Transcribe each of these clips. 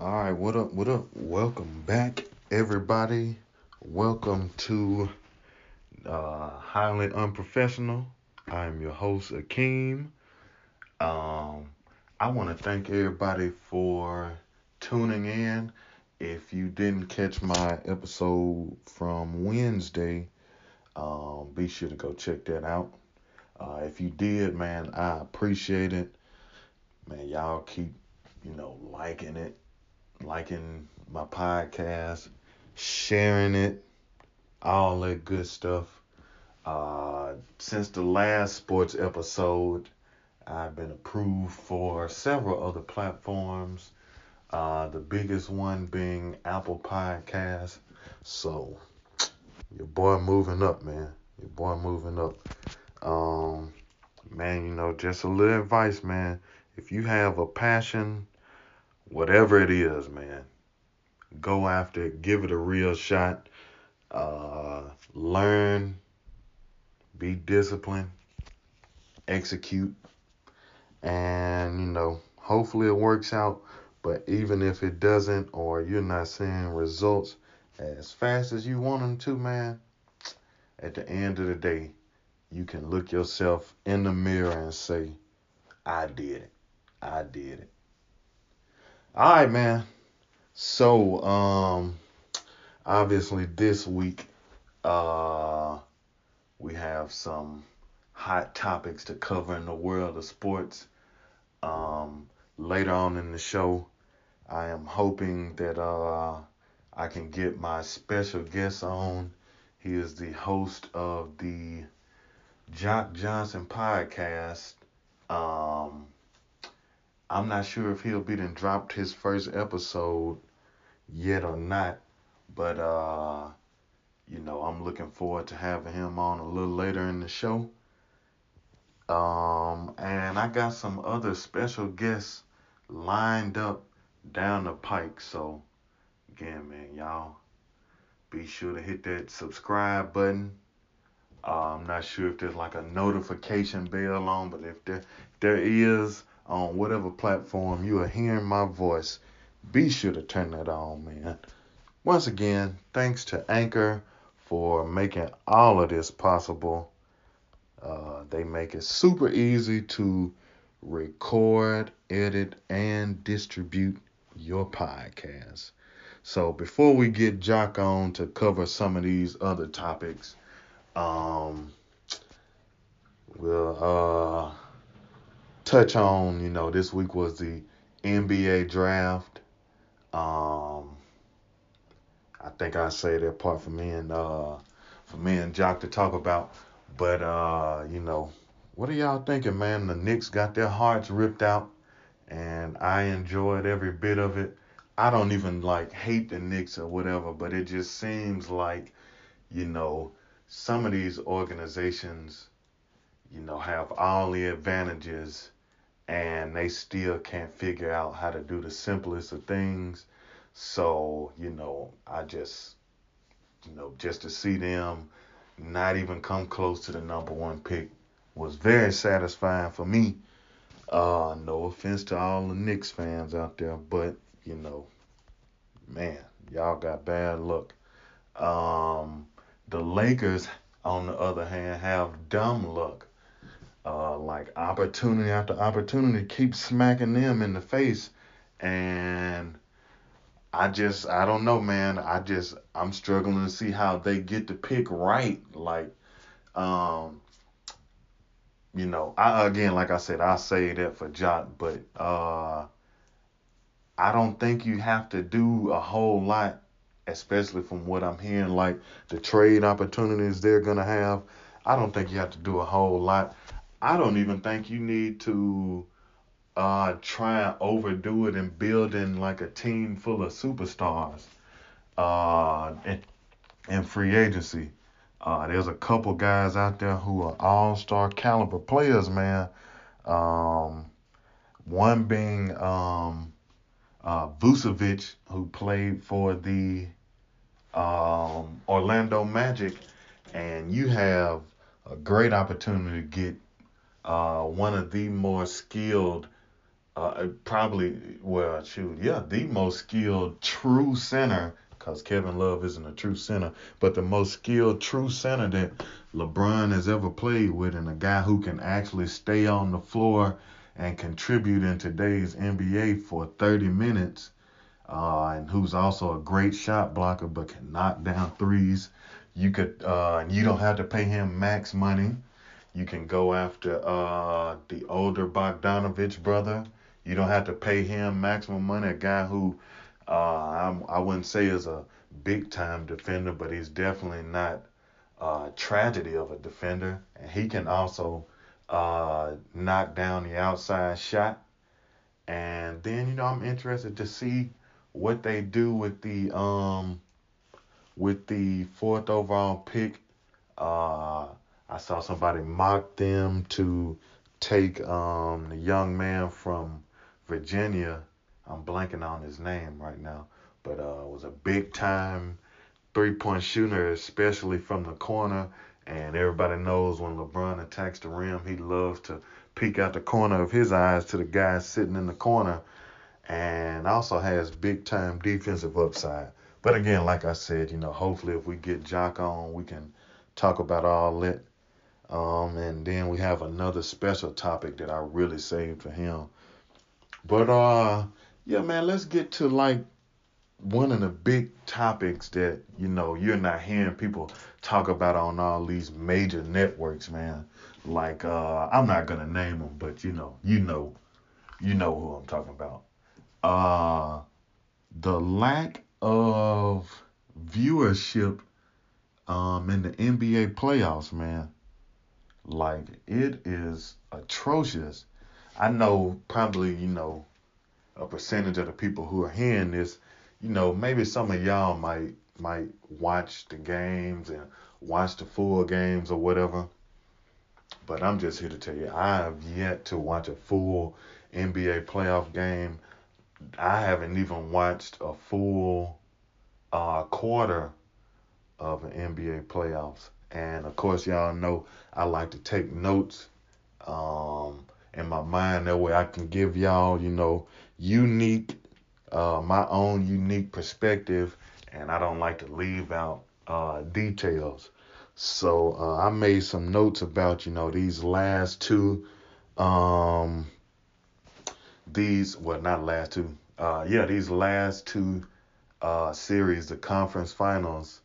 All right, what up? What up? Welcome back, everybody. Welcome to uh, Highly Unprofessional. I'm your host, Akeem. Um, I want to thank everybody for tuning in. If you didn't catch my episode from Wednesday, um, be sure to go check that out. Uh, if you did, man, I appreciate it. Man, y'all keep, you know, liking it, liking my podcast, sharing it, all that good stuff. Uh, since the last sports episode, I've been approved for several other platforms. Uh, the biggest one being Apple Podcasts. So, your boy moving up, man. Your boy moving up. Um, man, you know, just a little advice, man. If you have a passion, whatever it is, man, go after it. Give it a real shot. Uh, learn. Be disciplined. Execute. And, you know, hopefully it works out. But even if it doesn't, or you're not seeing results as fast as you want them to, man, at the end of the day, you can look yourself in the mirror and say, I did it. I did it. All right, man. So, um, obviously this week, uh, we have some hot topics to cover in the world of sports. Um, later on in the show, I am hoping that uh, I can get my special guest on. He is the host of the Jock Johnson podcast. Um, I'm not sure if he'll be then dropped his first episode yet or not, but uh, you know, I'm looking forward to having him on a little later in the show. Um, and I got some other special guests lined up down the pike. So, again, man, y'all be sure to hit that subscribe button. Uh, I'm not sure if there's like a notification bell on, but if there there is on whatever platform you are hearing my voice, be sure to turn that on, man. Once again, thanks to Anchor for making all of this possible. Uh, they make it super easy to record, edit, and distribute your podcast. So before we get Jock on to cover some of these other topics, um, we'll uh, touch on, you know, this week was the NBA draft. Um, I think I say that part for me and uh, for me and Jock to talk about. But uh, you know, what are y'all thinking, man? The Knicks got their hearts ripped out, and I enjoyed every bit of it. I don't even like hate the Knicks or whatever, but it just seems like, you know, some of these organizations, you know, have all the advantages and they still can't figure out how to do the simplest of things. So, you know, I just, you know, just to see them not even come close to the number one pick was very satisfying for me. Uh, no offense to all the Knicks fans out there, but you know, man, y'all got bad luck. Um, the Lakers, on the other hand, have dumb luck. Uh, like opportunity after opportunity keeps smacking them in the face, and I just I don't know, man. I just I'm struggling to see how they get the pick right. Like, um, you know, I again, like I said, I say that for Jock, but uh, I don't think you have to do a whole lot, especially from what I'm hearing, like the trade opportunities they're gonna have. I don't think you have to do a whole lot. I don't even think you need to uh, try and overdo it and building like a team full of superstars uh, in, free agency. Uh, there's a couple guys out there who are all-star caliber players, man. Um, one being um, uh, Vucevic, who played for the um, Orlando Magic, and you have a great opportunity to get uh, one of the more skilled uh, probably well, shoot, yeah, the most skilled true center because Kevin Love isn't a true center, but the most skilled true center that LeBron has ever played with, and a guy who can actually stay on the floor and contribute in today's NBA for 30 minutes, uh, and who's also a great shot blocker but can knock down threes. You could, uh, you don't have to pay him max money. You can go after uh, the older Bogdanovich brother. You don't have to pay him maximum money. A guy who uh, I'm, I wouldn't say is a big time defender, but he's definitely not a tragedy of a defender. And he can also uh, knock down the outside shot. And then, you know, I'm interested to see what they do with the um with the fourth overall pick. Uh, I saw somebody mock them to take um the young man from Virginia I'm blanking on his name right now, but uh, was a big time three point shooter, especially from the corner. And everybody knows when LeBron attacks the rim, he loves to peek out the corner of his eyes to the guy sitting in the corner, and also has big time defensive upside. But again, like I said, you know, hopefully if we get Jock on, we can talk about all that. Um, and then we have another special topic that I really saved for him. But uh, yeah, man, let's get to like one of the big topics that you know you're not hearing people talk about on all these major networks, man. Like uh, I'm not gonna name them, but you know, you know, you know who I'm talking about. Uh, the lack of viewership um in the NBA playoffs, man. Like it is atrocious. I know probably you know a percentage of the people who are hearing this, you know, maybe some of y'all might might watch the games and watch the full games or whatever. But I'm just here to tell you, I have yet to watch a full NBA playoff game. I haven't even watched a full uh, quarter of an NBA playoffs. And of course, y'all know I like to take notes um, in my mind. That way I can give y'all, you know, unique, uh, my own unique perspective, and I don't like to leave out uh, details. So uh, I made some notes about you know these last two, um, these well not last two, uh, yeah these last two uh, series, the conference finals,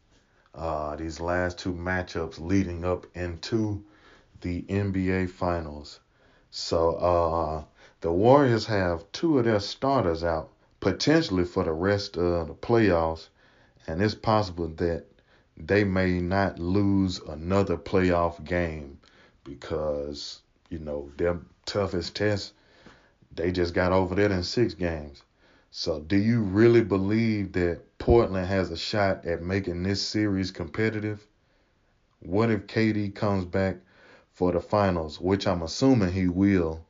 uh, these last two matchups leading up into the NBA finals. So uh, the Warriors have two of their starters out potentially for the rest of the playoffs, and it's possible that they may not lose another playoff game because you know their toughest test they just got over that in six games. So do you really believe that Portland has a shot at making this series competitive? What if KD comes back for the finals, which I'm assuming he will?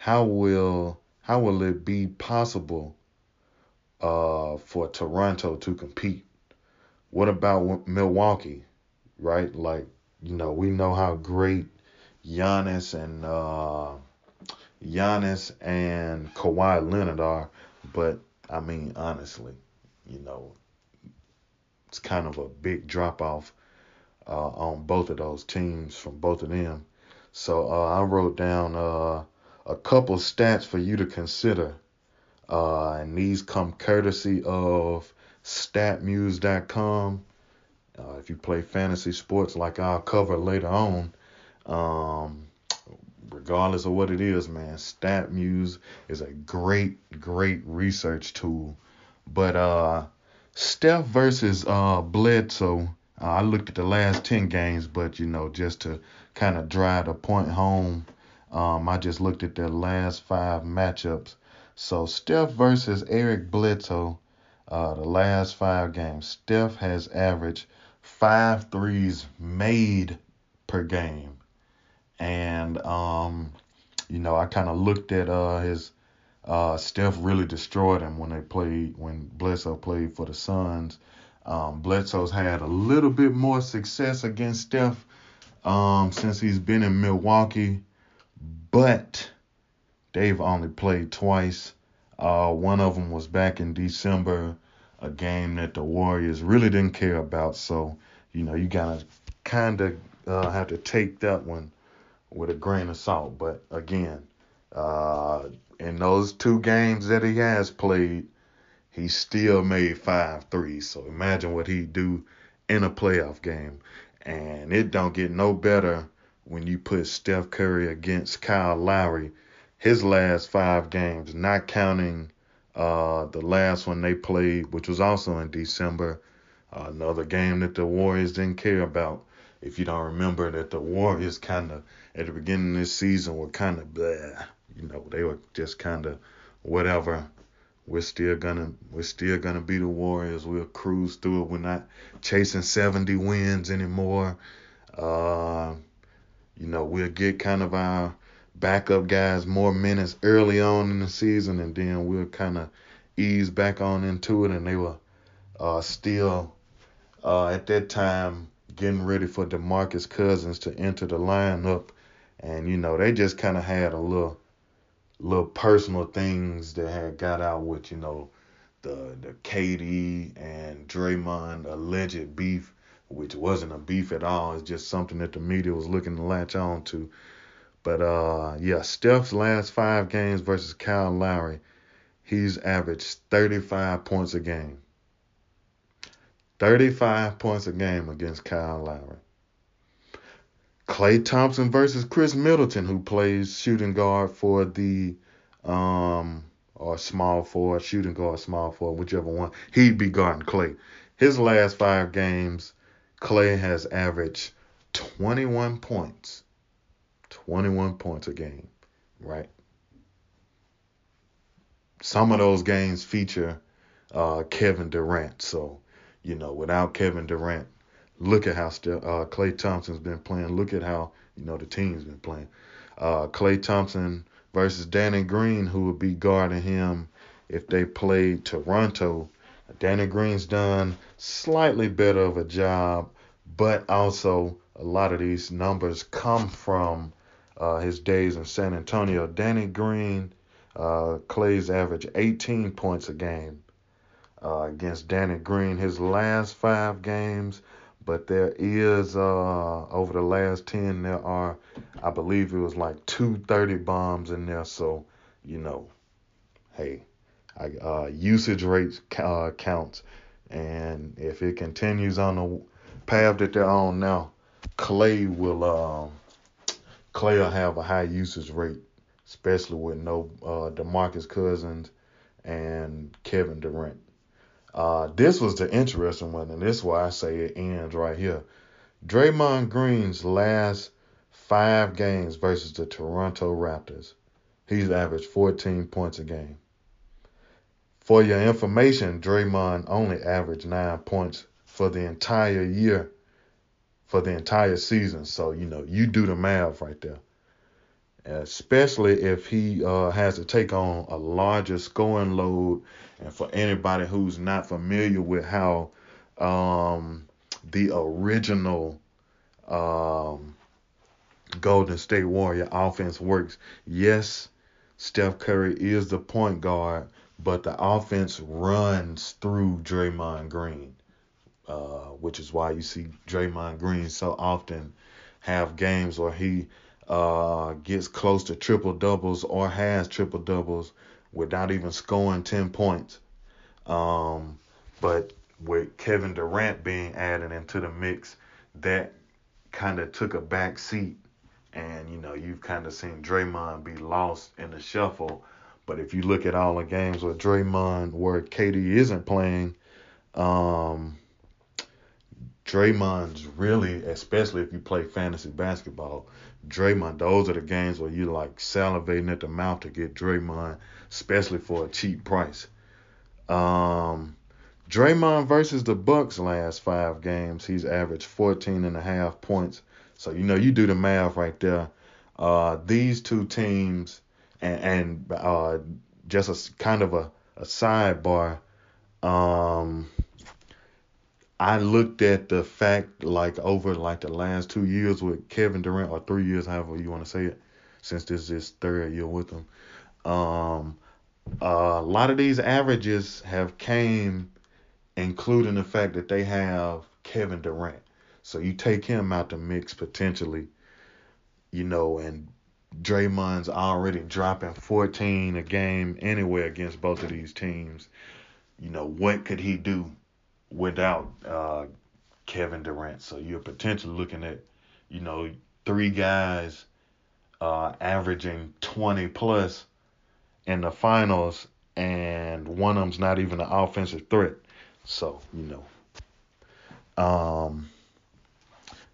how will how will it be possible uh, for Toronto to compete? What about Milwaukee? Right, like you know, we know how great Giannis and uh, Giannis and Kawhi Leonard are, but I mean honestly, you know, it's kind of a big drop off uh, on both of those teams from both of them. So uh, I wrote down uh, a couple stats for you to consider. Uh, and these come courtesy of statmuse.com. Uh, if you play fantasy sports like I'll cover later on, um, regardless of what it is, man, StatMuse is a great, great research tool. But uh, Steph versus uh, Bledsoe, uh, I looked at the last 10 games, but you know, just to kind of drive the point home, um, I just looked at their last five matchups. So Steph versus Eric Bledsoe, uh, the last five games, Steph has averaged five threes made per game, and um, you know I kind of looked at uh, his uh, Steph really destroyed him when they played when Bledsoe played for the Suns. Um, Bledsoe's had a little bit more success against Steph um, since he's been in Milwaukee. But they've only played twice. Uh, one of them was back in December, a game that the Warriors really didn't care about. So, you know, you gotta kind of uh, have to take that one with a grain of salt. But again, uh, in those two games that he has played, he still made five threes. So imagine what he'd do in a playoff game. And it don't get no better when you put Steph Curry against Kyle Lowry his last five games, not counting uh, the last one they played, which was also in December. Uh, another game that the Warriors didn't care about. If you don't remember that the Warriors kind of at the beginning of this season were kind of blah, you know, they were just kind of whatever. We're still gonna we're still gonna be the Warriors. We'll cruise through it. We're not chasing 70 wins anymore. Uh, you know, we'll get kind of our backup guys more minutes early on in the season, and then we'll kind of ease back on into it. And they were uh, still uh, at that time getting ready for DeMarcus Cousins to enter the lineup, and you know they just kind of had a little little personal things that had got out with you know the the KD and Draymond alleged beef, which wasn't a beef at all. It's just something that the media was looking to latch on to. But uh, yeah, Steph's last five games versus Kyle Lowry, he's averaged 35 points a game. 35 points a game against Kyle Lowry. Klay Thompson versus Khris Middleton, who plays shooting guard for the um or small forward, shooting guard, small forward, whichever one. He'd be guarding Klay. His last five games, Klay has averaged 21 points 21 points a game, right? Some of those games feature uh, Kevin Durant. So, you know, without Kevin Durant, look at how still uh, Klay Thompson's been playing. Look at how, you know, the team's been playing. Uh, Klay Thompson versus Danny Green, who would be guarding him if they played Toronto. Danny Green's done slightly better of a job, but also a lot of these numbers come from uh, his days in San Antonio. Danny Green, uh, Klay's average 18 points a game uh, against Danny Green. His last five games, but there is uh, over the last 10, there are, I believe it was like two thirty bombs in there. So, you know, hey, I, uh, usage rates uh, counts. And if it continues on the path that they're on now, Klay will um, Klay will have a high usage rate, especially with no uh, DeMarcus Cousins and Kevin Durant. Uh, this was the interesting one, and this is why I say it ends right here. Draymond Green's last five games versus the Toronto Raptors, he's averaged 14 points a game. For your information, Draymond only averaged nine points for the entire year for the entire season. So, you know, you do the math right there. Especially if he uh, has to take on a larger scoring load. And for anybody who's not familiar with how um, the original um, Golden State Warrior offense works, yes, Steph Curry is the point guard, but the offense runs through Draymond Green. Uh, which is why you see Draymond Green so often have games where he uh, gets close to triple doubles or has triple doubles without even scoring 10 points. Um, but with Kevin Durant being added into the mix, that kind of took a back seat. And, you know, you've kind of seen Draymond be lost in the shuffle. But if you look at all the games where Draymond, where KD isn't playing, um, Draymond's really, especially if you play fantasy basketball, Draymond, those are the games where you like salivating at the mouth to get Draymond, especially for a cheap price. Um, Draymond versus the Bucks last five games, he's averaged 14 and a half points. So you know you do the math right there. Uh, these two teams, and, and uh, just a kind of a, a sidebar. Um, I looked at the fact like over like the last two years with Kevin Durant or three years, however you want to say it, since this is third year with him. Um, a lot of these averages have came, including the fact that they have Kevin Durant. So you take him out the mix potentially, you know, and Draymond's already dropping 14 a game anyway against both of these teams. You know, what could he do without uh, Kevin Durant? So you're potentially looking at, you know, three guys uh, averaging 20 plus in the finals, and one of them's not even an offensive threat. So, you know. Um,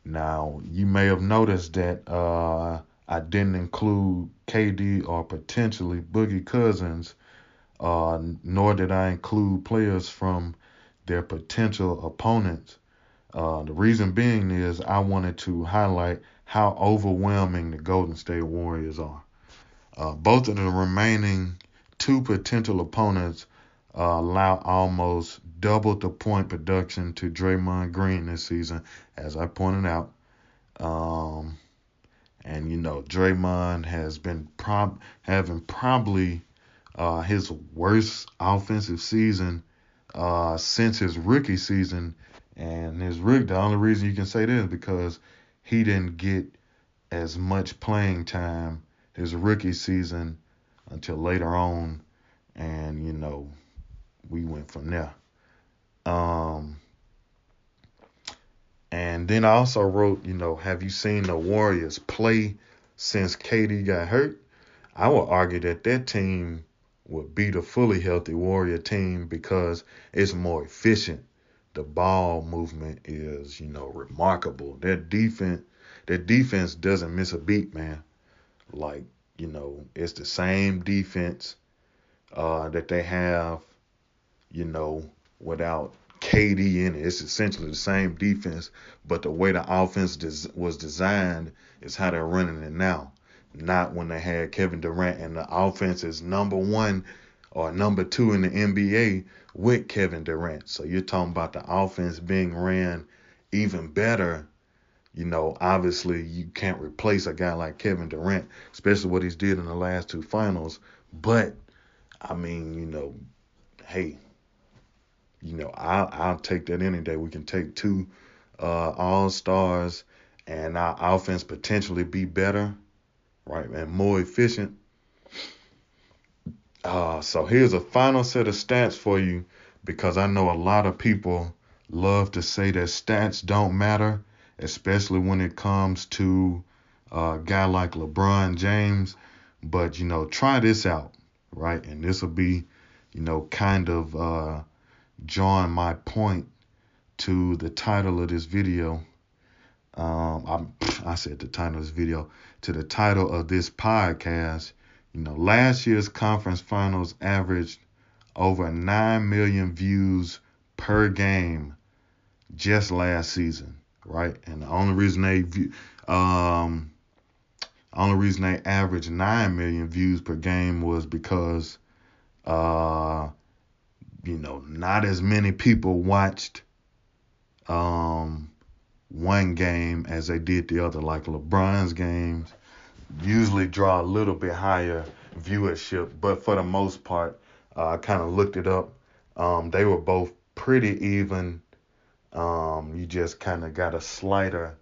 now, you may have noticed that uh, I didn't include KD or potentially Boogie Cousins, uh, nor did I include players from their potential opponents. Uh, the reason being is I wanted to highlight how overwhelming the Golden State Warriors are. Uh, both of the remaining two potential opponents uh, allow almost double the point production to Draymond Green this season, as I pointed out. Um, and you know, Draymond has been prob having probably uh, his worst offensive season uh, since his rookie season. And his rookie. The only reason you can say this is because he didn't get as much playing time his rookie season until later on, and you know, we went from there. Um, and then I also wrote, you know, have you seen the Warriors play since KD got hurt? I would argue that that team would beat a fully healthy Warrior team because it's more efficient. The ball movement is, you know, remarkable. Their defense, their defense doesn't miss a beat, man. Like, you know, it's the same defense uh, that they have, you know, without KD in it. It's essentially the same defense, but the way the offense des- was designed is how they're running it now. Not when they had Kevin Durant and the offense is number one or number two in the NBA with Kevin Durant. So you're talking about the offense being ran even better. You know, obviously you can't replace a guy like Kevin Durant, especially what he's did in the last two finals. But I mean, you know, hey, you know, I'll I'll take that any day. We can take two uh, all stars and our offense potentially be better, right, and more efficient. Uh, so here's a final set of stats for you because I know a lot of people love to say that stats don't matter, especially when it comes to a guy like LeBron James. But you know, try this out, right? And this will be, you know, kind of uh, drawing my point to the title of this video. Um, I, I said the title of this video to the title of this podcast. You know, last year's conference finals averaged over 9 million views per game just last season, right? And the only reason they view, um, only reason they averaged 9 million views per game was because uh you know, not as many people watched um, one game as they did the other. Like LeBron's games usually draw a little bit higher viewership, but for the most part, uh, I kind of looked it up. Um, they were both pretty even. Um, you just kind of got a slighter,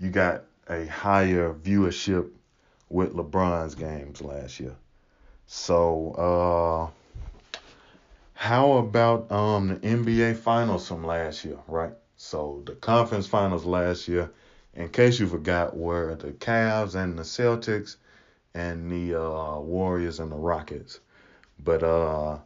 you got a higher viewership with LeBron's games last year. So, uh, how about um the NBA finals from last year, right? So the conference finals last year, in case you forgot, were the Cavs and the Celtics and the uh, Warriors and the Rockets. But uh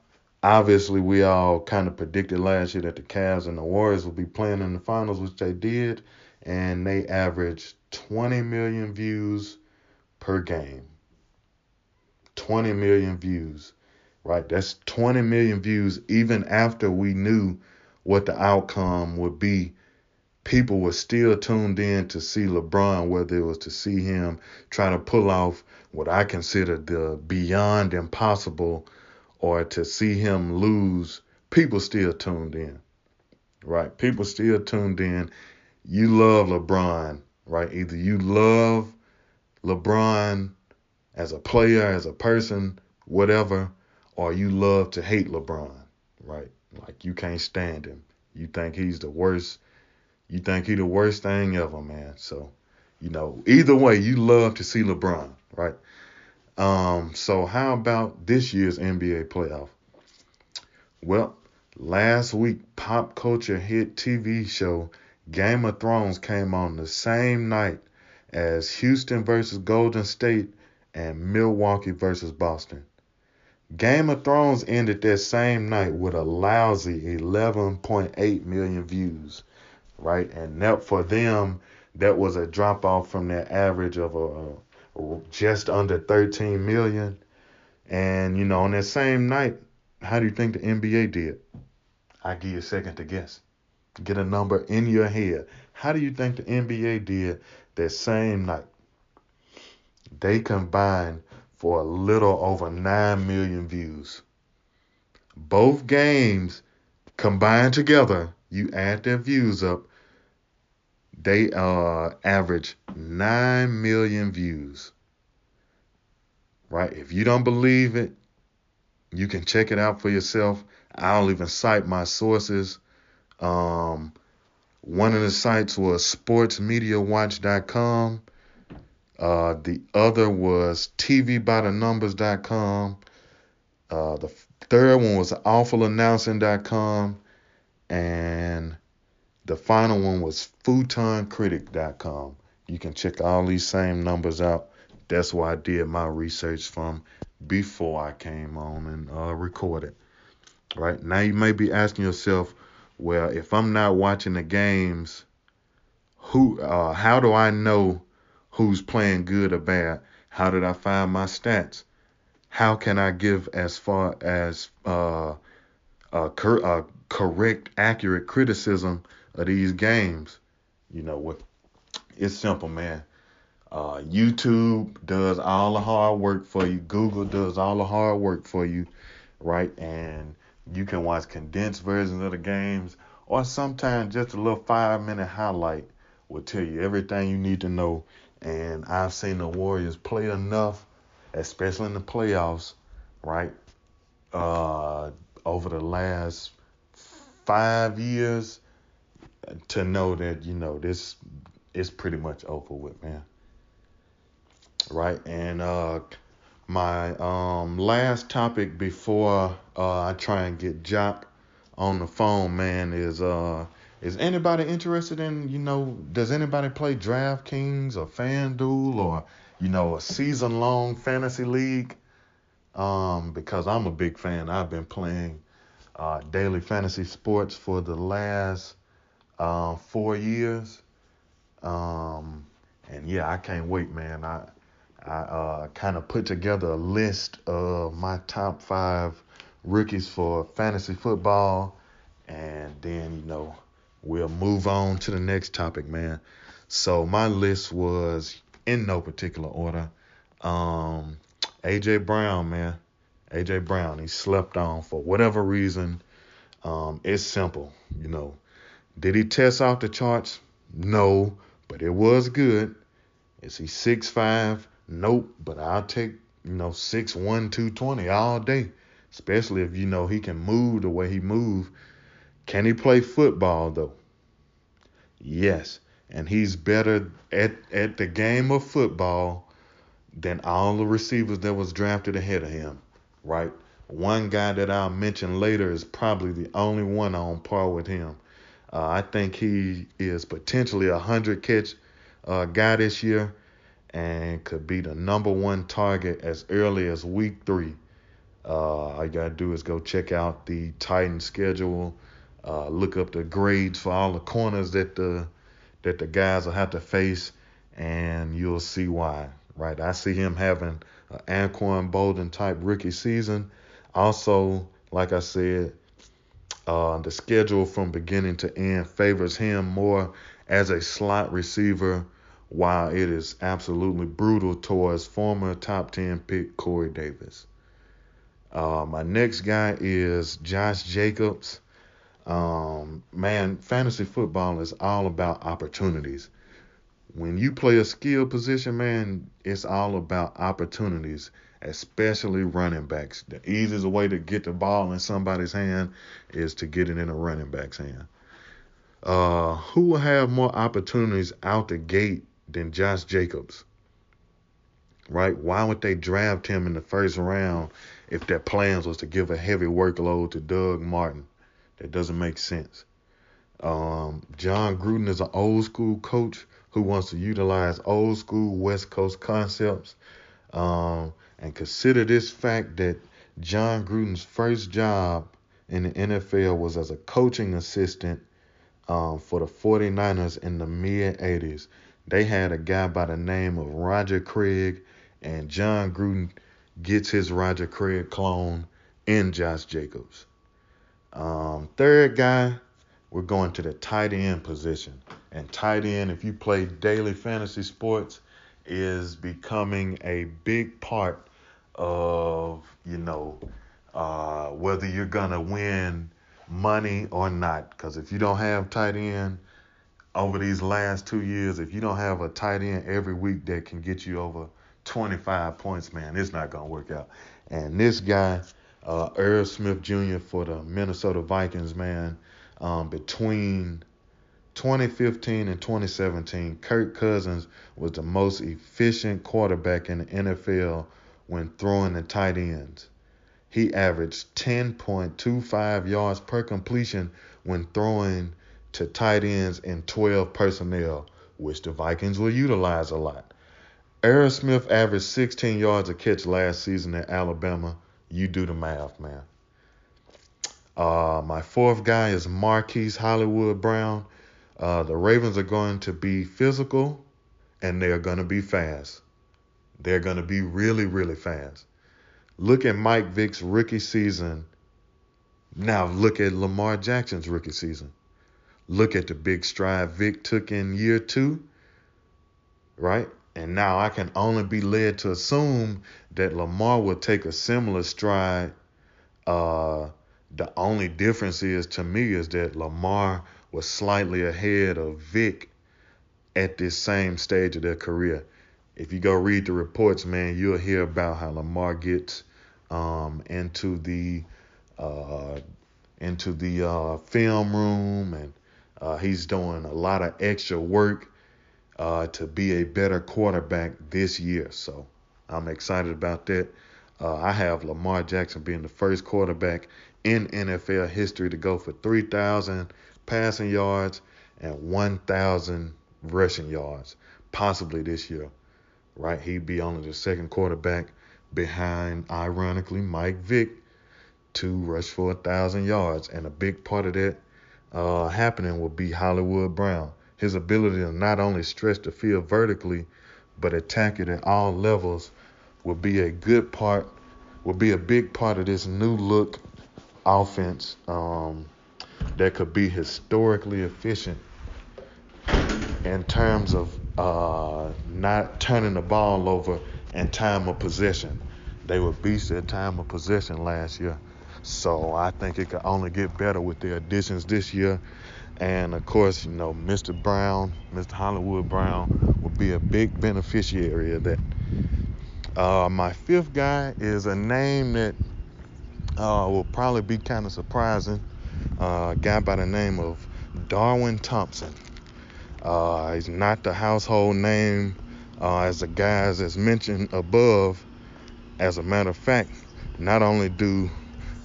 obviously we all kind of predicted last year that the Cavs and the Warriors would be playing in the finals, which they did, and they averaged 20 million views per game. 20 million views right? That's 20 million views even after we knew what the outcome would be. People were still tuned in to see LeBron, whether it was to see him try to pull off what I consider the beyond impossible or to see him lose. People still tuned in, right? People still tuned in. You love LeBron, right? Either you love LeBron as a player, as a person, whatever, or you love to hate LeBron, right? Like you can't stand him. You think he's the worst. You think he the worst thing ever, man. So, you know, either way, you love to see LeBron, right? Um, so how about this year's NBA playoff? Well, last week, pop culture hit TV show Game of Thrones came on the same night as Houston versus Golden State and Milwaukee versus Boston. Game of Thrones ended that same night with a lousy 11.8 million views, right? And that for them, that was a drop off from their average of a, a just under 13 million. And you know, on that same night, how do you think the NBA did? I give you a second to guess. Get a number in your head. How do you think the NBA did that same night? They combined for a little over 9 million views. Both games combined together, you add their views up, they uh, average 9 million views. Right? If you don't believe it, you can check it out for yourself. I'll even cite my sources. Um, one of the sites was sportsmediawatch.com. Uh, the other was tvbythenumbers.com. Uh, the third one was awfulannouncing.com. And the final one was futoncritic.com. You can check all these same numbers out. That's where I did my research from before I came on and uh, recorded. Right now, you may be asking yourself, well, if I'm not watching the games, who, uh, how do I know who's playing good or bad? How did I find my stats? How can I give as far as uh, cor- a correct, accurate criticism of these games? You know what? It's simple, man. Uh, YouTube does all the hard work for you. Google does all the hard work for you, right? And you can watch condensed versions of the games, or sometimes just a little five minute highlight will tell you everything you need to know. And I've seen the Warriors play enough, especially in the playoffs, right? Uh, over the last five years, to know that you know this is pretty much over with, man right? And uh, my um, last topic before uh, I try and get Jock on the phone, man, is uh, is anybody interested in you know does anybody play DraftKings or FanDuel or you know a season long fantasy league? Um, because I'm a big fan. I've been playing uh, daily fantasy sports for the last uh, four years. Um, and yeah, I can't wait, man. I I uh, kind of put together a list of my top five rookies for fantasy football, and then you know we'll move on to the next topic, man. So my list was in no particular order. Um, AJ Brown, man, AJ Brown, he slept on for whatever reason. Um, it's simple, you know. Did he test off the charts? No, but it was good. Is he six five? Nope, but I'll take, you know, six one two twenty all day. Especially if you know he can move the way he move. Can he play football though? Yes. And he's better at, at the game of football than all the receivers that was drafted ahead of him. Right? One guy that I'll mention later is probably the only one on par with him. Uh, I think he is potentially a hundred catch uh, guy this year and could be the number one target as early as week three. Uh, all you gotta do is go check out the Titan schedule, uh, look up the grades for all the corners that the that the guys will have to face, and you'll see why. Right, I see him having an Anquan Boldin type rookie season. Also, like I said, uh, the schedule from beginning to end favors him more as a slot receiver while it is absolutely brutal towards former top 10 pick Corey Davis. Uh, my next guy is Josh Jacobs. Um, man, fantasy football is all about opportunities. When you play a skill position, man, it's all about opportunities. especially running backs. The easiest way to get the ball in somebody's hand is to get it in a running back's hand. Uh, who will have more opportunities out the gate than Josh Jacobs? Right? Why would they draft him in the first round if their plans was to give a heavy workload to Doug Martin? That doesn't make sense. Um, Jon Gruden is an old school coach who wants to utilize old school West Coast concepts. Um, and consider this fact that Jon Gruden's first job in the NFL was as a coaching assistant um, for the 49ers in the mid 80s. They had a guy by the name of Roger Craig, and Jon Gruden gets his Roger Craig clone in Josh Jacobs. Um, third guy, we're going to the tight end position. And tight end, if you play daily fantasy sports, is becoming a big part of, you know, uh, whether you're going to win money or not. Because if you don't have tight end over these last two years, if you don't have a tight end every week that can get you over 25 points, man, it's not going to work out. And this guy, uh, Smith Jr. for the Minnesota Vikings, man, um, between 2015 and 2017, Kirk Cousins was the most efficient quarterback in the NFL when throwing the tight ends. He averaged 10.25 yards per completion when throwing to tight ends in 12 personnel, which the Vikings will utilize a lot. Irv Smith averaged 16 yards a catch last season at Alabama. You do the math, man. Uh, my fourth guy is Marquise Hollywood Brown. Uh, the Ravens are going to be physical and they're going to be fast. They're going to be really, really fast. Look at Mike Vick's rookie season. Now look at Lamar Jackson's rookie season. Look at the big stride Vick took in year two, right? And now I can only be led to assume that Lamar will take a similar stride. Uh, the only difference is to me is that Lamar was slightly ahead of Vick at this same stage of their career. If you go read the reports, man, you'll hear about how Lamar gets um, into the uh, into the uh, film room, and uh, he's doing a lot of extra work uh, to be a better quarterback this year. So I'm excited about that. Uh, I have Lamar Jackson being the first quarterback in NFL history to go for 3,000 passing yards and 1,000 rushing yards, possibly this year. Right? He'd be only the second quarterback behind, ironically, Mike Vick to rush for a 1,000 yards. And a big part of that uh, happening will be Hollywood Brown. His ability to not only stretch the field vertically, but attack it at all levels will be a good part, will be a big part of this new look offense. Um, that could be historically efficient in terms of uh, not turning the ball over in time of possession. They were beasts at time of possession last year. So I think it could only get better with the additions this year. And of course, you know, Mr. Brown, Mr. Hollywood Brown will be a big beneficiary of that. Uh, my fifth guy is a name that uh, will probably be kind of surprising a guy by the name of Darwin Thompson. Uh, he's not the household name uh, as the guys that's mentioned above. As a matter of fact, not only do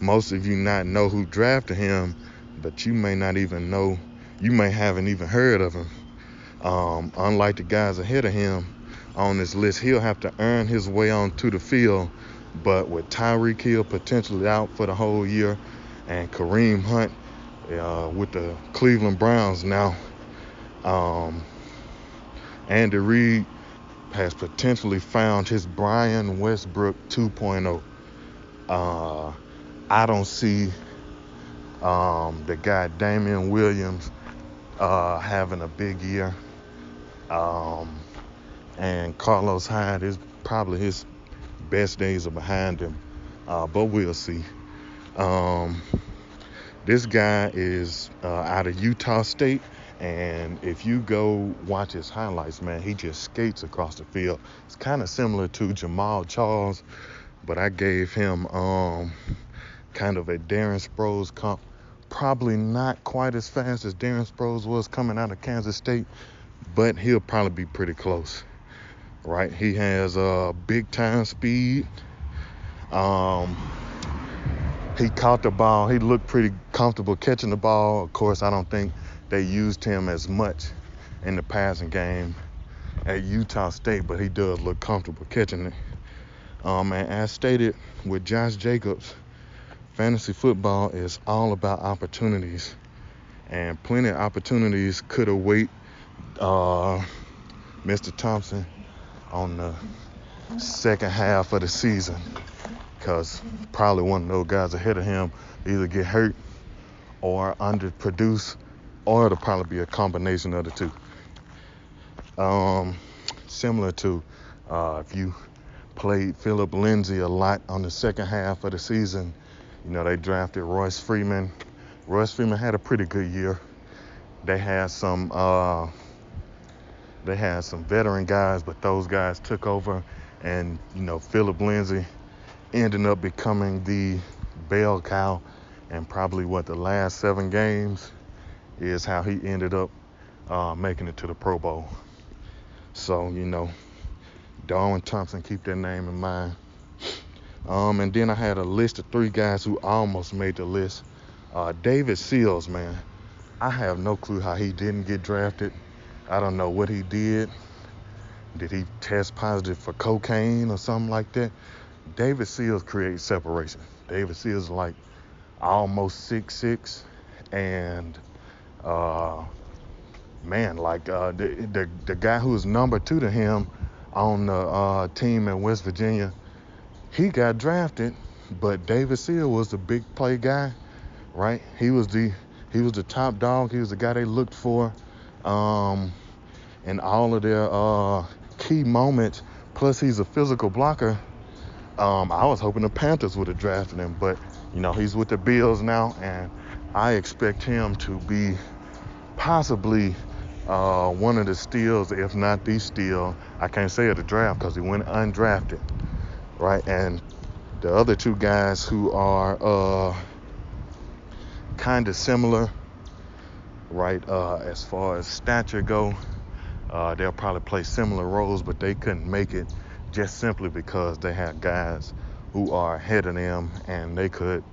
most of you not know who drafted him, but you may not even know, you may haven't even heard of him. Um, unlike the guys ahead of him on this list, he'll have to earn his way onto the field. But with Tyreek Hill potentially out for the whole year and Kareem Hunt uh, with the Cleveland Browns now. Um, Andy Reid has potentially found his Brian Westbrook 2.0. Uh, I don't see um, the guy Damien Williams uh, having a big year. Um, and Carlos Hyde is probably his best days are behind him. Uh, but we'll see. Um, this guy is uh, out of Utah State, and if you go watch his highlights, man, he just skates across the field. It's kind of similar to Jamaal Charles, but I gave him um, kind of a Darren Sproles comp. Probably not quite as fast as Darren Sproles was coming out of Kansas State, but he'll probably be pretty close. Right? He has uh, big time speed. Um, he caught the ball. He looked pretty comfortable catching the ball. Of course, I don't think they used him as much in the passing game at Utah State, but he does look comfortable catching it. Um, and as stated with Josh Jacobs, fantasy football is all about opportunities, and plenty of opportunities could await uh, Mr. Thompson on the second half of the season because probably one of those guys ahead of him either get hurt or underproduce, or it'll probably be a combination of the two. Um, similar to uh, if you played Philip Lindsay a lot on the second half of the season, you know, they drafted Royce Freeman. Royce Freeman had a pretty good year. They had some uh, they had some veteran guys, but those guys took over and you know, Philip Lindsay ended up becoming the bell cow and probably what the last seven games is how he ended up uh, making it to the Pro Bowl. So, you know, Darwin Thompson, keep that name in mind. Um, and then I had a list of three guys who almost made the list. Uh, David Sills, man, I have no clue how he didn't get drafted. I don't know what he did. Did he test positive for cocaine or something like that? David Sills creates separation. David is like almost six six, and uh, man, like uh, the, the the guy who's number two to him on the uh, team in West Virginia, he got drafted, but David Seal was the big play guy, right? He was the he was the top dog. He was the guy they looked for, um, in all of their uh, key moments. Plus, he's a physical blocker. Um, I was hoping the Panthers would have drafted him, but you know he's with the Bills now, and I expect him to be possibly uh, one of the steals, if not the steal. I can't say at the draft because he went undrafted, right? And the other two guys who are uh, kind of similar, right, uh, as far as stature go, uh, they'll probably play similar roles, but they couldn't make it just simply because they have guys who are ahead of them and they could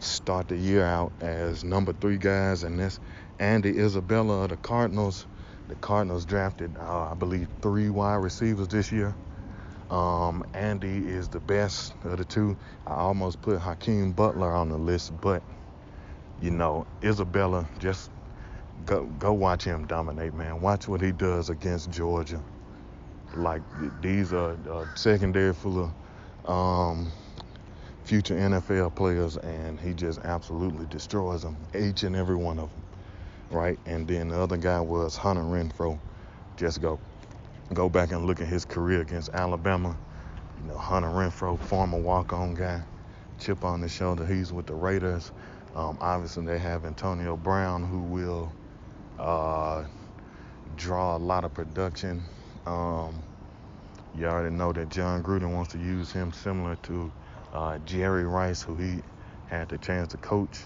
start the year out as number three guys. And this Andy Isabella of the Cardinals. The Cardinals drafted, uh, I believe, three wide receivers this year. Um, Andy is the best of the two. I almost put Hakeem Butler on the list, but you know, Isabella, just go go watch him dominate, man. Watch what he does against Georgia. Like these are secondary full of um, future NFL players, and he just absolutely destroys them, each and every one of them, right? And then the other guy was Hunter Renfrow. Just go go back and look at his career against Alabama. You know, Hunter Renfrow, former walk-on guy, chip on the shoulder. He's with the Raiders. Um, obviously, they have Antonio Brown, who will uh, draw a lot of production. Um, you already know that Jon Gruden wants to use him similar to uh, Jerry Rice, who he had the chance to coach.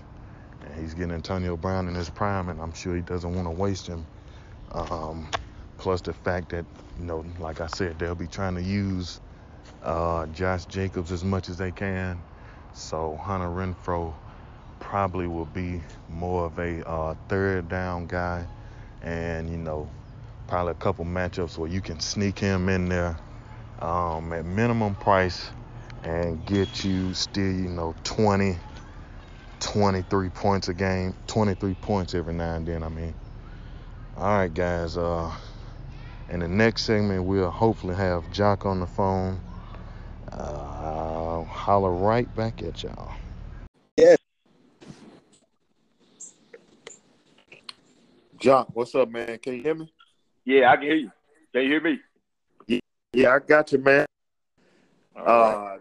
And he's getting Antonio Brown in his prime, and I'm sure he doesn't want to waste him. Um, plus the fact that, you know, like I said, they'll be trying to use uh, Josh Jacobs as much as they can. So Hunter Renfrow probably will be more of a uh, third down guy, and you know, probably a couple matchups where you can sneak him in there um, at minimum price and get you still, you know, 20, 23 points a game, 23 points every now and then. I mean, all right, guys. Uh, in the next segment, we'll hopefully have Jock on the phone. Uh, I'll holler right back at y'all. Yeah. Jock, what's up, man? Can you hear me? Yeah, I can hear you. Can you hear me? Yeah, I got you, man. Right. Uh,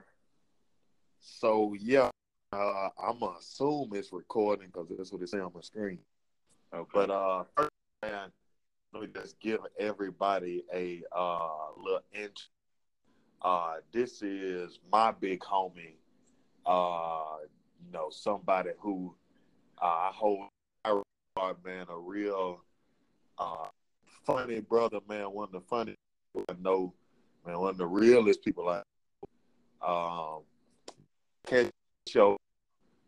so yeah, uh, I'm gonna assume it's recording because that's what it says on my screen. okay. But uh, first, man, let me just give everybody a uh little intro Uh, this is my big homie. Uh, you know, somebody who uh, I hold man, a real uh, funny brother, man. One of the funny I know, man. One of the realest people I know. Um, catch show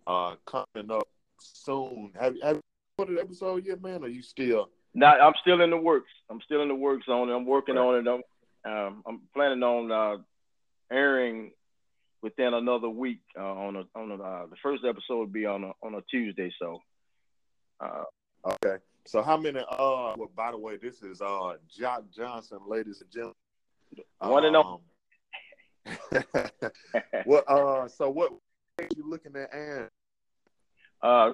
uh, coming up soon. Have, have you put an episode yet, man? Or you still? No, I'm still in the works. I'm still in the works on it. I'm working right. on it. I'm, um, I'm planning on uh, airing within another week. Uh, on a, on a, uh, the first episode will be on a, on a Tuesday. So. Uh, okay. So how many? Uh, well, by the way, this is uh Jock Johnson, ladies and gentlemen. One and um, what? Uh, so what? Are you looking at, Aaron? Uh,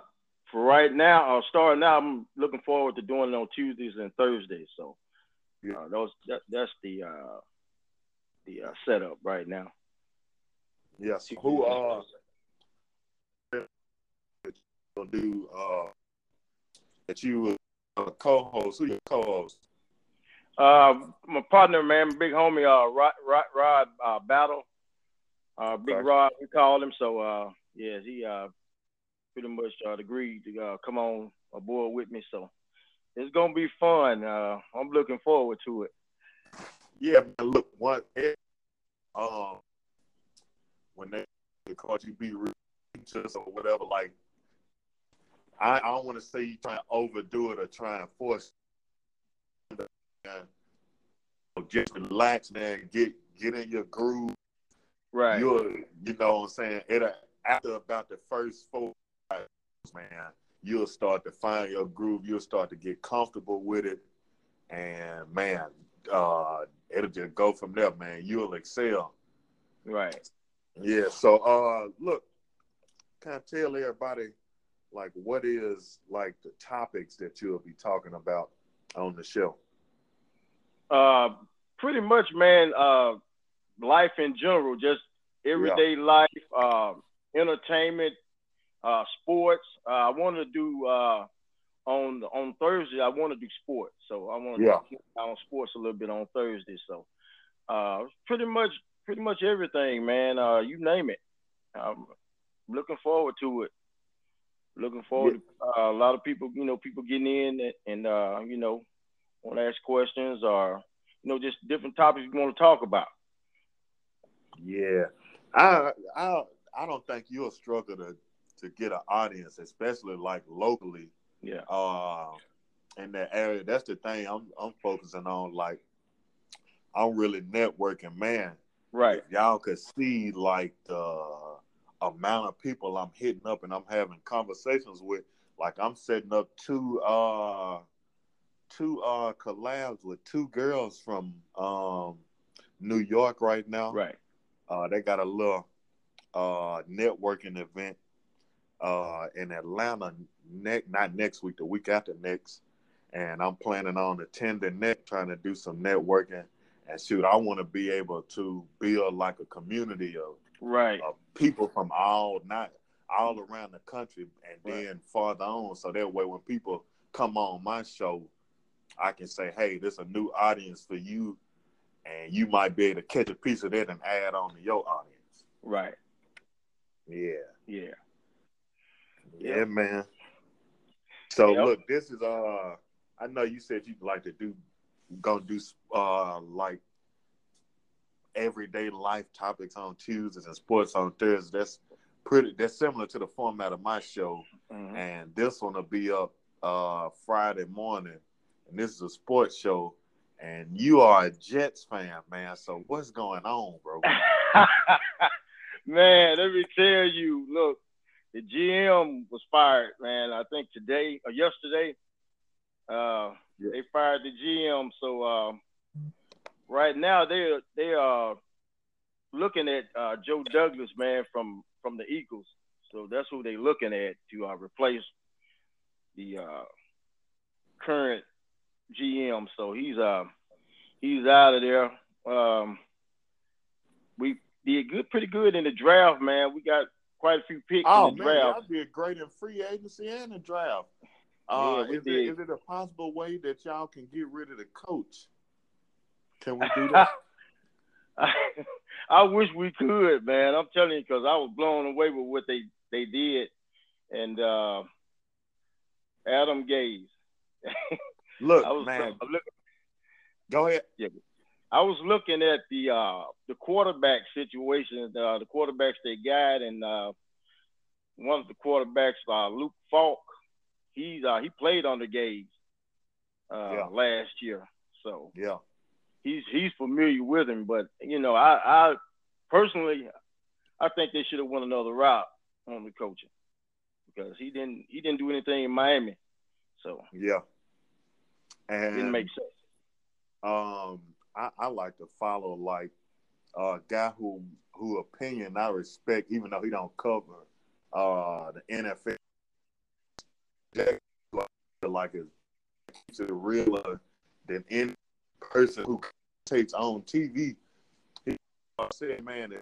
for right now, uh, starting now, I'm looking forward to doing it on Tuesdays and Thursdays. So, yeah. uh, those that, that's the uh, the uh, setup right now. Yes. Yeah, so who uh do uh that you uh, co-host? Who your co-host? Uh, my partner, man, big homie, uh, Rod, Rod, Rod uh, Battle, uh, Big okay. Rod, we call him. So, uh, yeah, he uh pretty much uh, agreed to uh, come on aboard with me. So it's gonna be fun. Uh, I'm looking forward to it. Yeah, man. Look, what um, when they caught you be just or whatever, like I, I don't want to say you try to overdo it or try and force. It. Just relax, man. Get get in your groove. Right. You're, you know what I'm saying. It after about the first four man, you'll start to find your groove. You'll start to get comfortable with it, and man, uh, it'll just go from there, man. You'll excel. Right. Yeah. So, uh, look, kind of tell everybody like what is like the topics that you'll be talking about on the show. Uh, pretty much, man. Uh, life in general, just everyday yeah. life, uh, entertainment, uh, sports. Uh, I want to do uh, on on Thursday. I want to do sports, so I want to yeah. on sports a little bit on Thursday. So uh, pretty much pretty much everything, man. Uh, you name it. I'm looking forward to it. Looking forward yeah. to uh, a lot of people, you know, people getting in and, and uh, you know, want to ask questions or you know, just different topics you want to talk about. Yeah, I I I don't think you'll struggle to to get an audience, especially like locally. Yeah. Uh, in that area, that's the thing I'm I'm focusing on. Like, I'm really networking, man. Right. If y'all could see like the amount of people I'm hitting up and I'm having conversations with. Like, I'm setting up two uh two uh collabs with two girls from um New York right now. Right. Uh, they got a little uh networking event uh, in Atlanta next not next week, the week after next. And I'm planning on attending that, trying to do some networking. And shoot, I want to be able to build like a community of right of people from all not all around the country, and right. then farther on, so that way when people come on my show, I can say, "Hey, there's a new audience for you," and you might be able to catch a piece of that and add on to your audience. Right. Yeah. Yeah. Yeah, yep. man. So yep. look, this is uh I know you said you'd like to do gonna do uh like everyday life topics on Tuesdays and sports on Thursdays. That's pretty that's similar to the format of my show. Mm-hmm. And this one will be up uh Friday morning. And this is a sports show. And you are a Jets fan, man. So what's going on, bro? man, let me tell you, look, the GM was fired, man. I think today or yesterday, uh, yeah. they fired the GM. So uh, right now they they are looking at uh, Joe Douglas, man, from from the Eagles. So that's who they're looking at to uh, replace the uh, current GM. So he's uh he's out of there. Um, we did good, pretty good in the draft, man. We got quite a few picks oh, in the man, draft. That'd be a great in free agency and the draft. Uh, yeah, is, it, is it a possible way that y'all can get rid of the coach? Can we do that? I wish we could, man. I'm telling you, because I was blown away with what they they did, and uh, Adam Gase. Look, I was, man. I was Go ahead. Yeah. I was looking at the uh, the quarterback situation, uh, the quarterbacks they got, and uh, one of the quarterbacks, uh, Luke Falk, he's uh, he played on the uh, Yeah. last year, so Yeah. He's he's familiar with him. But you know, I, I personally, I think they should have went another route on the coaching because he didn't he didn't do anything in Miami, so Yeah. it And didn't make sense. um, I, I like to follow like a guy who who opinion I respect, even though he don't cover uh the NFL. Jack, like is keeps it realer than any person who takes on TV. He said, man,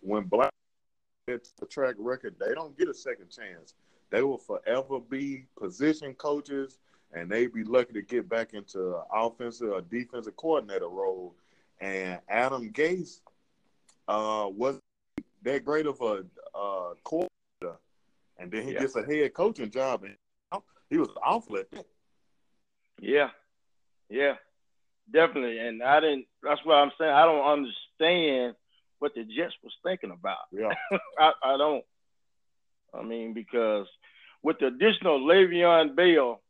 when black gets a track record, they don't get a second chance. They will forever be position coaches and they be lucky to get back into offensive or defensive coordinator role. And Adam Gase uh, was that great of a uh, coordinator, and then he Yeah. gets a head coaching job, and he was awful at that. Yeah, yeah, definitely. And I didn't. That's what I'm saying. I don't understand what the Jets was thinking about. Yeah, I, I don't. I mean, because with the additional Le'Veon Bell,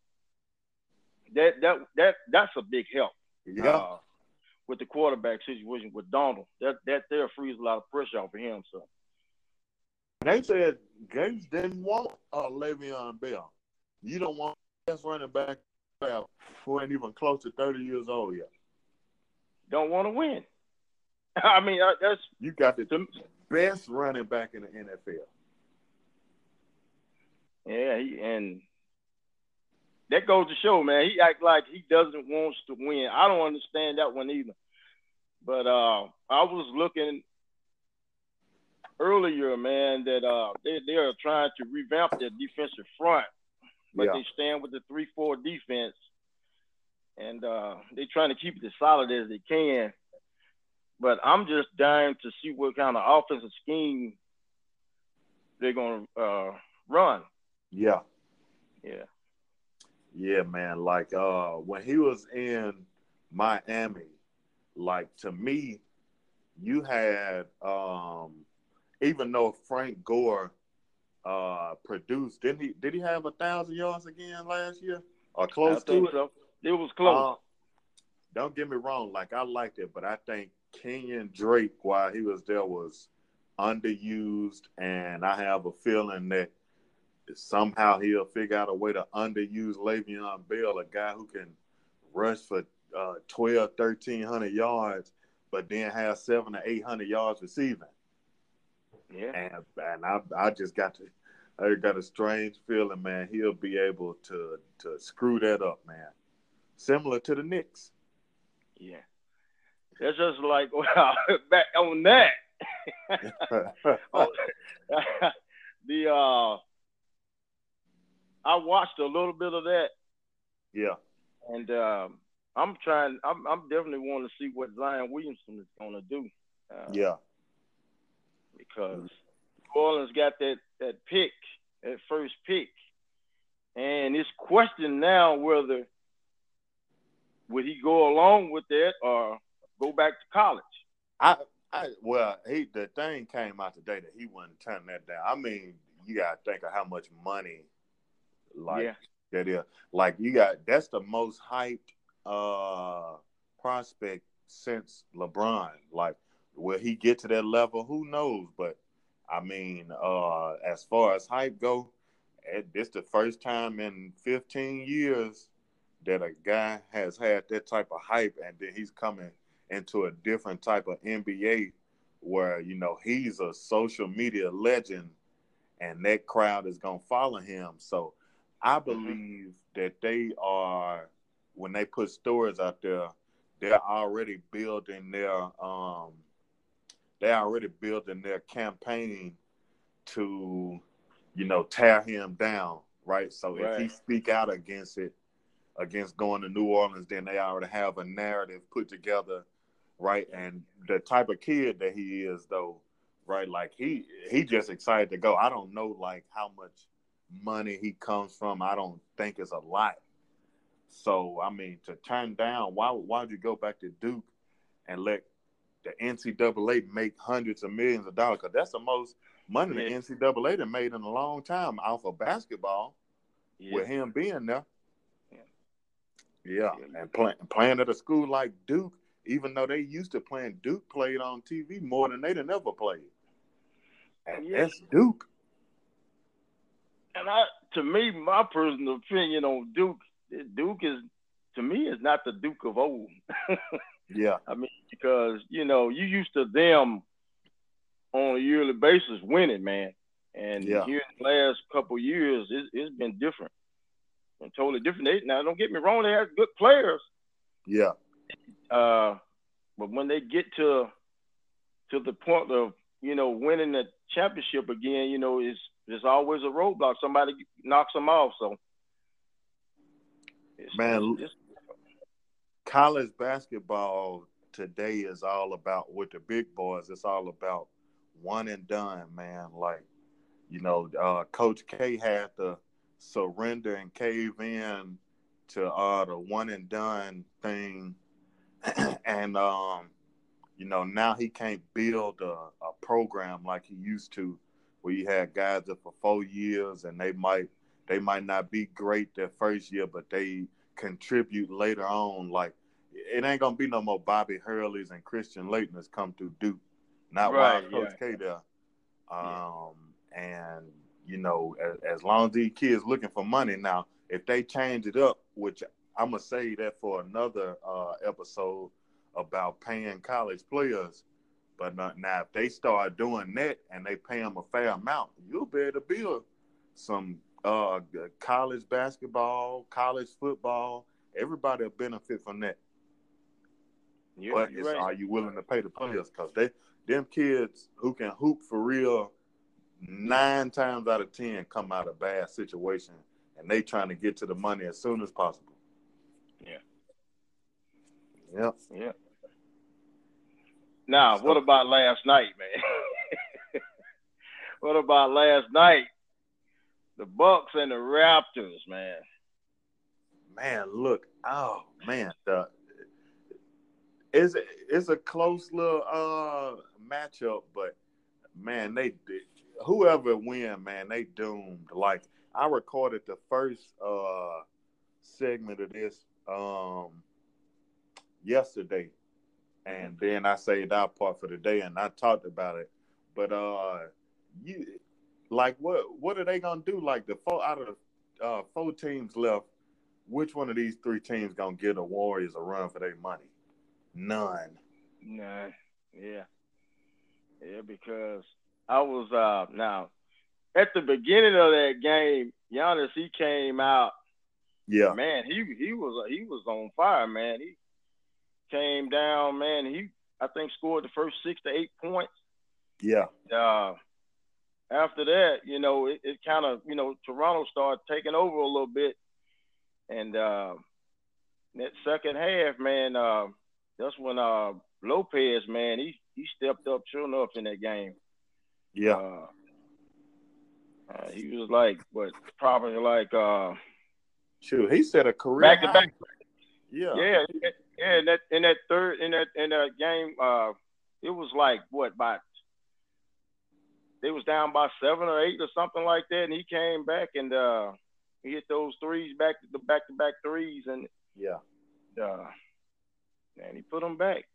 that that that that's a big help. yeah, Uh, with the quarterback situation with Darnold, that that there frees a lot of pressure off of him. So they said Gase didn't want uh, Le'Veon Bell. You don't want best running back who ain't even close to thirty years old yet. don't want to win. I mean, I, that's You got the to, best running back in the NFL. Yeah, he, and that goes to show, man. He act like he doesn't want to win. I don't understand that one either. But uh, I was looking earlier, man, that uh, they they are trying to revamp their defensive front, but Yeah. they stand with the three four defense, and uh, they're trying to keep it as solid as they can. But I'm just dying to see what kind of offensive scheme they're gonna uh, run. Yeah. Yeah. Yeah, man. Like uh when he was in Miami, like to me, you had um even though Frank Gore uh produced, didn't he did he have a thousand yards again last year? Or close I to it? so. It was close. Uh, don't get me wrong, like I liked it, but I think Kenyan Drake while he was there was underused and I have a feeling that somehow he'll figure out a way to underuse Le'Veon Bell, a guy who can rush for uh, 12, 1300 yards, but then have seven to 800 yards receiving. Yeah. And, and I, I just got to, I got a strange feeling, man. He'll be able to, to screw that up, man. Similar to the Knicks. Yeah. That's just like well, back on that. Oh, the uh I watched a little bit of that yeah, and um I'm trying I'm I'm definitely want to see what Zion Williamson is gonna do. Uh, yeah, because New Orleans got that that pick, that first pick, and it's question now whether would he go along with that or go back to college. I, I, well, he the thing came out today that he wouldn't turn that down. I mean, you gotta think of how much money, like yeah, that is. Like you got that's the most hyped uh prospect since LeBron. Like, will he get to that level? Who knows? But I mean, uh as far as hype go, it, it's the first time in 15 years that a guy has had that type of hype, and then he's coming into a different type of NBA where you know he's a social media legend, and that crowd is gonna follow him. So I believe that they are when they put stories out there, they're already building their um they're already building their campaign to, you know, tear him down, right? So if he speak out against it, against going to New Orleans, then they already have a narrative put together right? And the type of kid that he is, though, right? Like he he just excited to go. I don't know like how much money he comes from. I don't think it's a lot. So I mean, to turn down, why why'd you go back to Duke and let the NCAA make hundreds of millions of dollars? Because that's the most money yeah. the NCAA have made in a long time off of basketball. Yeah. With him being there. Yeah, and play, playing at a school like Duke, even though they used to playing Duke played on TV more than they'd ever played. And yeah. that's Duke. And I, to me, my personal opinion on Duke, Duke is to me is not the Duke of old. yeah, I mean because you know you used to them on a yearly basis winning, man, and yeah. here in the last couple years, it's, it's been different and totally different. They, now, don't get me wrong, they have good players. Yeah. Uh, but when they get to to the point of you know winning the championship again, you know, it's there's always a roadblock. Somebody knocks them off. So, it's, man, it's, college basketball today is all about with the big boys. It's all about one and done, man. Like, you know, uh, Coach K had to surrender and cave in to uh, the one and done thing, and um, you know now he can't build a, a program like he used to, where you had guys that for four years and they might they might not be great their first year, but they contribute later on. Like it ain't gonna be no more Bobby Hurley's and Christian Laettners come to Duke. Not right, while Coach yeah. K there. Um, yeah. and you know, as, as long as these kids looking for money now, if they change it up, which I'm gonna say that for another uh, episode about paying college players. But not, now, if they start doing that and they pay them a fair amount, you'll be able to build some uh, college basketball, college football. Everybody will benefit from that. Yeah, but right. are you willing to pay the players? Because they, them kids who can hoop for real, nine times out of ten come out of bad situation, and they trying to get to the money as soon as possible. Yeah. Yep. Yeah. Now, so, what about last night, man? what about last night? The Bucks and the Raptors, man. Man, look, oh man, the it's it's a close little uh matchup, but man, they whoever win, man, they doomed. Like I recorded the first uh segment of this um yesterday, and then I saved our part for the day, and I talked about it. But uh, you like what what are they gonna do? Like the four out of uh, four teams left, which one of these three teams gonna give the Warriors a run for their money? None. None. Yeah. Yeah, because I was uh now at the beginning of that game, Giannis he came out. Yeah. Man, he he was he was on fire, man. He came down, man. He I think scored the first six to eight points. Yeah. Uh, after that, you know, it, it kind of, you know, Toronto started taking over a little bit, and uh, that second half, man, uh, that's when uh, Lopez, man, he he stepped up sure enough in that game. Yeah. Uh, uh, he was like, what, probably like, uh, shoot, he said a career back to back. Yeah. Yeah. Yeah. In that, in that third, in that, in that game, uh, it was like what, by, they was down by seven or eight or something like that. And he came back and, uh, he hit those threes back to the back to back threes and yeah, uh, and he put them back.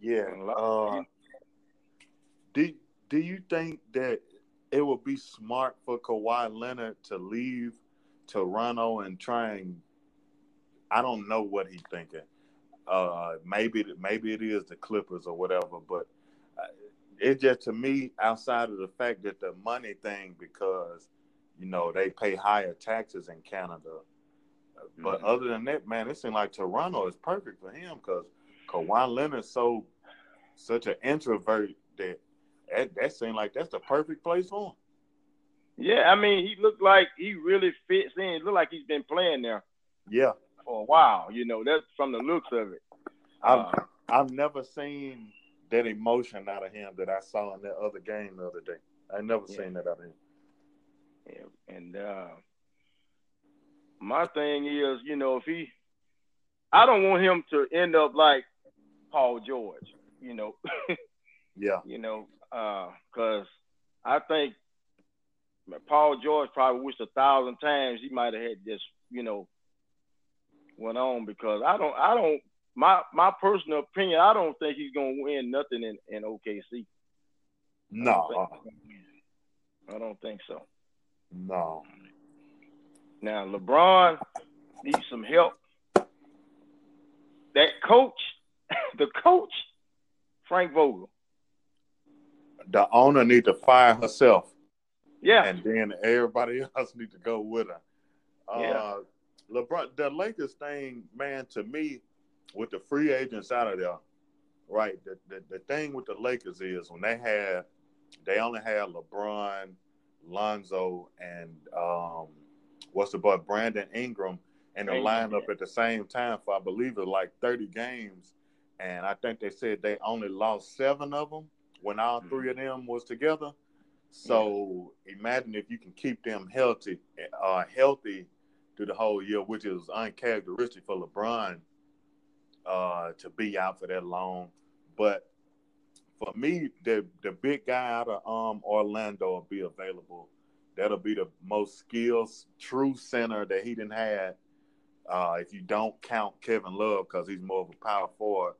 Yeah. Uh, do Do you think that it would be smart for Kawhi Leonard to leave Toronto and try and I don't know what he's thinking. Uh, maybe maybe it is the Clippers or whatever, but uh, it just to me outside of the fact that the money thing because you know they pay higher taxes in Canada. But mm-hmm. other than that, man, it seems like Toronto is perfect for him because Kawhi Leonard's so such an introvert that that, that seemed like that's the perfect place for him. Yeah, I mean, he looked like he really fits in. It looked like he's been playing there. Yeah. For a while, you know, that's from the looks of it. Uh, I've never seen that emotion out of him that I saw in that other game the other day. I never yeah. seen that out of him. Yeah, and uh, my thing is, you know, if he, I don't want him to end up like Paul George, you know. yeah. You know, because uh, I think Paul George probably wished a thousand times he might have had just, you know, went on because I don't, I don't, my my personal opinion, I don't think he's gonna win nothing in in OKC. No, I don't think, I don't think so. No. Now LeBron needs some help. That coach, the coach, Frank Vogel. The owner need to fire herself. Yeah. And then everybody else need to go with her. Yeah. Uh, LeBron, the Lakers thing, man, to me, with the free agents out of there, right? The, the, the thing with the Lakers is when they had, they only had LeBron, Lonzo, and um, what's about Brandon Ingram in the lineup at the same time for I believe it like 30 games, and I think they said they only lost seven of them when all three of them was together. So yeah. imagine if you can keep them healthy, uh, healthy through the whole year, which is uncharacteristic for LeBron uh, to be out for that long. But for me, the the big guy out of um, Orlando will be available. That'll be the most skills, true center that he didn't have. Uh, if you don't count Kevin Love, because he's more of a power forward,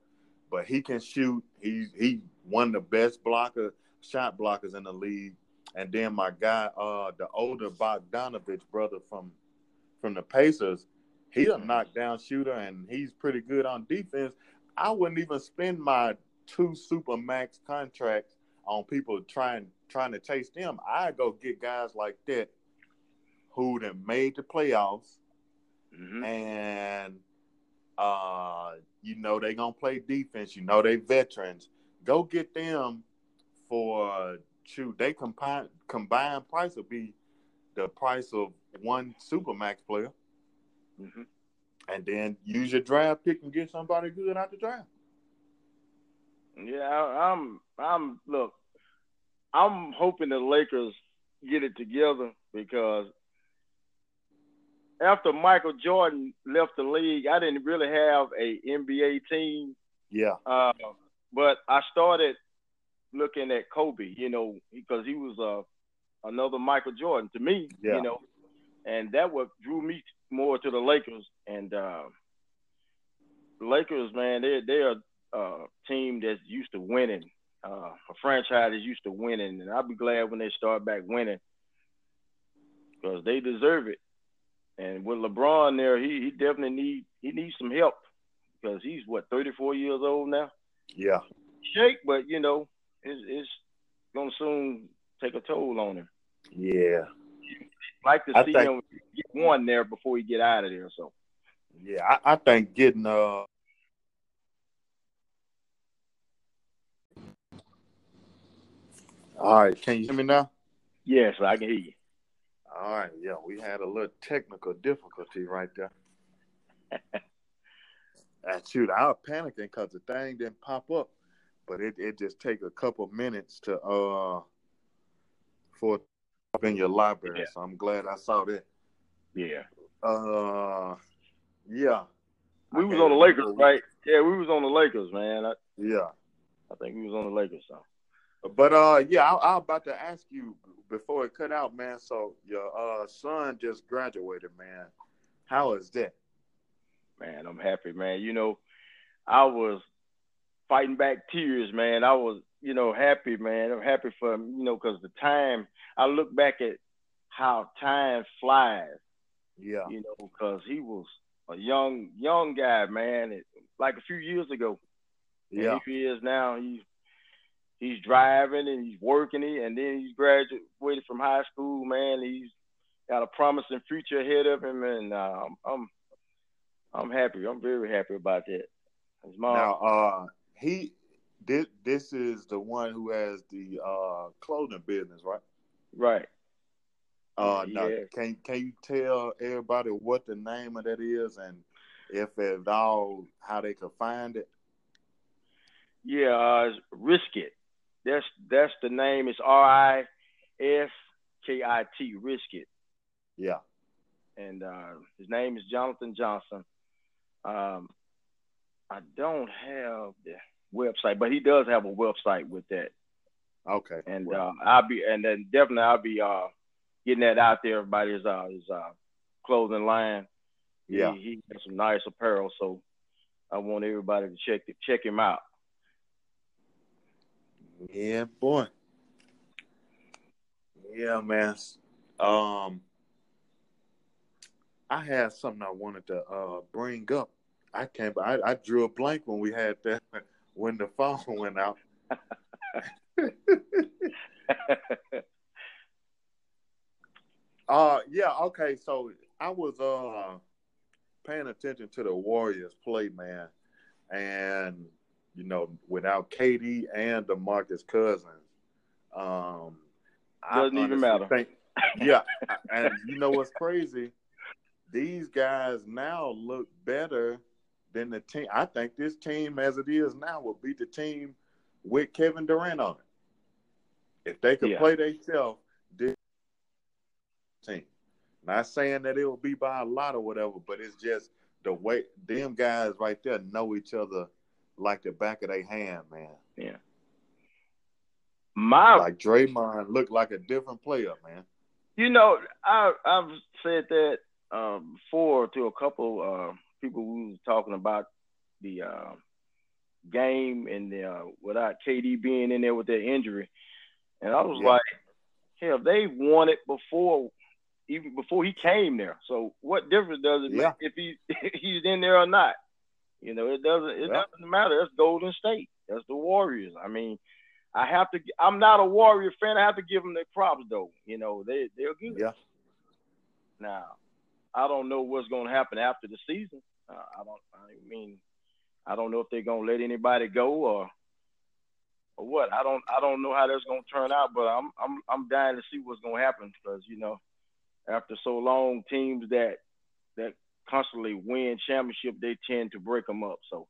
but he can shoot. He's he one of the best blocker shot blockers in the league. And then my guy, uh, the older Bogdanovich brother from from the Pacers, he's a knockdown shooter and he's pretty good on defense. I wouldn't even spend my two super max contracts on people trying trying to chase them. I go get guys like that who have made the playoffs mm-hmm. and uh you know they gonna play defense, you know they veterans. Go get them for shoot, they combine combined price will be the price of one supermax player. Mm-hmm. And then use your draft pick and get somebody good out the draft. Yeah, I'm. I'm. Look, I'm hoping the Lakers get it together because after Michael Jordan left the league, I didn't really have a NBA team. Yeah. Uh, but I started looking at Kobe, you know, because he was uh, another Michael Jordan to me, yeah. you know, and that what drew me more to the Lakers. And uh, the Lakers, man, they they're a team that's used to winning, uh, a franchise that's used to winning, and I'll be glad when they start back winning because they deserve it. And with LeBron there, he he definitely need he needs some help because he's what 34 years old now. Yeah. Shake, but you know, it's, it's gonna soon take a toll on him. Yeah. Like to I see think, him get one there before he get out of there. So. Yeah, I, I think getting uh. All right, can you hear me now? Yes, I can hear you. All right, yeah, we had a little technical difficulty right there. and shoot, I was panicking because the thing didn't pop up but it, it just take a couple minutes to uh for up in your library. Yeah. So I'm glad I saw that. Yeah. Uh, yeah. We I was on the Lakers, right? Yeah, we was on the Lakers, man. I, yeah. I think we was on the Lakers. So. But uh, yeah, I, was about to ask you before it cut out, man. So your uh son just graduated, man. How is that? Man, I'm happy, man. You know, I was fighting back tears, man. I was, you know, happy, man. I'm happy for him, you know, because the time I look back at how time flies. Yeah. You know, because he was a young, young guy, man. It, like a few years ago. Yeah. And he is now. He's he's driving and he's working it, and then he's graduated from high school, man. He's got a promising future ahead of him, and uh, I'm I'm happy. I'm very happy about that. His mom. Now, uh, he this this is the one who has the uh clothing business, right? Right. Uh yeah. now can can you tell everybody what the name of that is and if at all how they could find it? Yeah, uh, Risk It. That's that's the name. It's R I S K I T. Risk It. Yeah. And uh, his name is Jonathan Johnson. Um, I don't have the website, but he does have a website with that. Okay. And well. uh, I'll be, and then definitely I'll be uh, getting that out there. Everybody his uh, his uh, clothing line. Yeah. He, he has some nice apparel, so I want everybody to check check him out. Yeah, boy. Yeah, man. Um, I had something I wanted to uh bring up. I can't. I, I drew a blank when we had that when the phone went out. uh yeah, okay. So I was uh paying attention to the Warriors play, man, and you know, without KD and DeMarcus Cousins, um, doesn't even matter. Think, yeah, and you know what's crazy? These guys now look better than the team. I think this team, as it is now, will beat the team with Kevin Durant on it. If they could Yeah. play themselves, this team. Not saying that it will be by a lot or whatever, but it's just the way them guys right there know each other like the back of their hand, man. yeah. My Like Draymond looked like a different player, man. You know, I I've said that um, before to a couple uh, people who was talking about the uh, game and the, uh, without KD being in there with their injury, and I was Yeah. like, hell, they won it before even before he came there. So what difference does it Yeah. make if he he's in there or not? You know, it doesn't it doesn't matter. That's Golden State. That's the Warriors. I mean, I have to. I'm not a Warrior fan. I have to give them their props though. You know, they they're good. Yeah. Now, I don't know what's going to happen after the season. Uh, I don't. I mean, I don't know if they're going to let anybody go or or what. I don't. I don't know how that's going to turn out. But I'm I'm I'm dying to see what's going to happen because you know, after so long, teams that that constantly win championship, they tend to break them up. So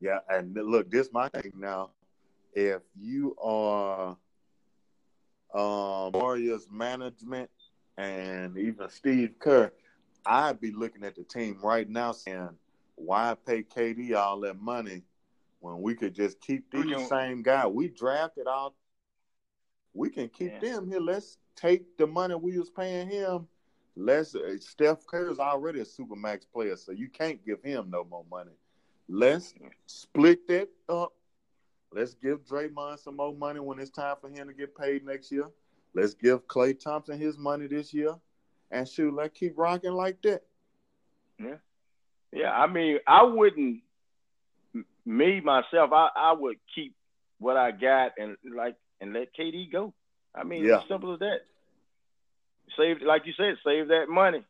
Yeah, and look, this my thing now. If you are um Warriors management and even Steve Kerr, I'd be looking at the team right now saying, why pay KD all that money when we could just keep these same guy? We drafted all we can keep Yeah. them here. Let's take the money we was paying him. Let's uh, Steph Curry's already a supermax player, so you can't give him no more money. Let's split that up. Let's give Draymond some more money when it's time for him to get paid next year. Let's give Klay Thompson his money this year. And shoot, let's keep rocking like that. Yeah, Yeah, I mean, I wouldn't. Me myself, I, I would keep what I got and like and let KD go. I mean, Yeah. it's simple as that. Save, like you said, save that money.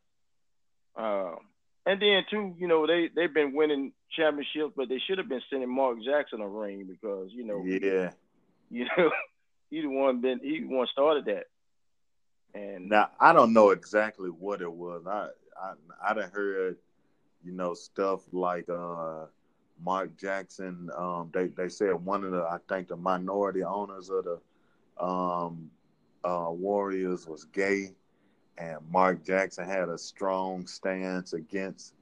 Um, and then too, you know, they they've been winning championships, but they should have been sending Mark Jackson a ring because you know, Yeah. you know, he the one been he the one started that. And Now I don't know exactly what it was. I I I done heard, you know, stuff like uh Mark Jackson. Um, they they said one of the I think the minority owners of the um uh Warriors was gay, and Mark Jackson had a strong stance against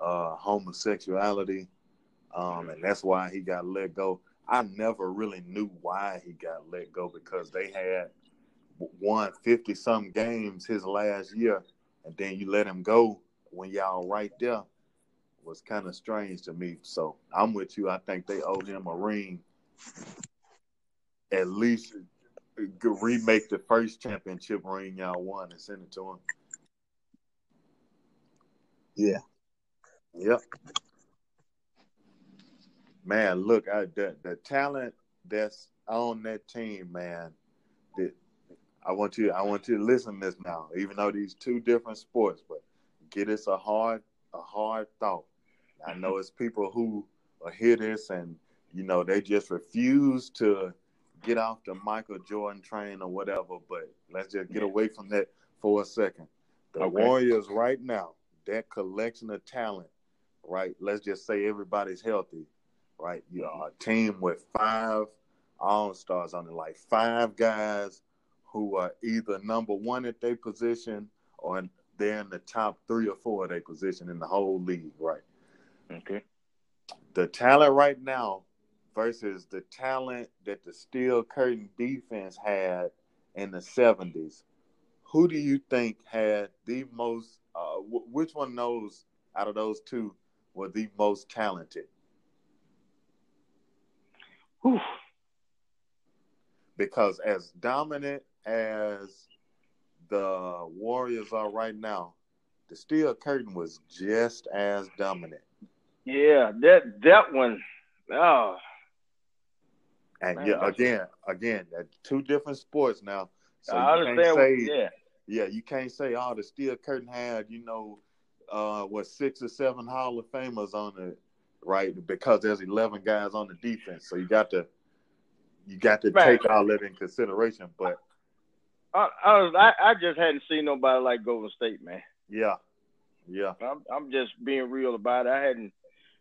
uh homosexuality, um, and that's why he got let go. I never really knew why he got let go because they had won 50 some games his last year and then you let him go when y'all right there was kind of strange to me. So i'm with you. I think they owe him a ring at least remake the first championship ring y'all won and send it to him Yeah. yep man look I, the, the talent that's on that team man I want you. I want you to listen to this now. Even though these two different sports, but get us a hard, a hard thought. I know it's people who hear this and you know they just refuse to get off the Michael Jordan train or whatever. But let's just get away from that for a second. The Okay. Warriors right now, that collection of talent, right? Let's just say everybody's healthy. right? You're mm-hmm. a team with five all stars on it, like five guys who are either number one at their position or they're in the top three or four of their position in the whole league, right? Okay. The talent right now versus the talent that the Steel Curtain defense had in the 70s, who do you think had the most, uh, w- which one knows out of those two were the most talented? Whew. Because as dominant as the Warriors are right now, the Steel Curtain was just as dominant. Yeah, that that one. Oh. And Man, yeah, again, again, two different sports now. So I understand. Say, yeah. Yeah, you can't say, oh, the Steel Curtain had, you know, uh, what six or seven Hall of Famers on it, right? Because there's eleven guys on the defense, so you got to you got to take all that in consideration. But I, I, I, I just hadn't seen nobody like Golden State, man. Yeah, yeah. I'm I'm just being real about it. I hadn't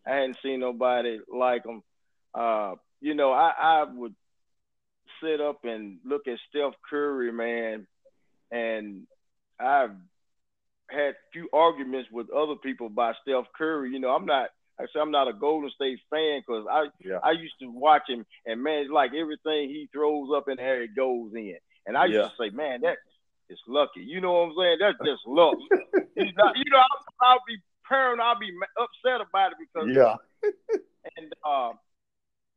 I hadn't seen nobody like them. Uh, you know, I I would sit up and look at Steph Curry, man, and I've had few arguments with other people about Steph Curry. You know, I'm not I say I'm not a Golden State fan because I yeah. I used to watch him and man, like everything he throws up in the air, it goes in. And I used to say, man, that is lucky. You know what I'm saying? That's just luck. He's not, you know, I'll, I'll be paranoid. I'll be upset about it because yeah. and uh,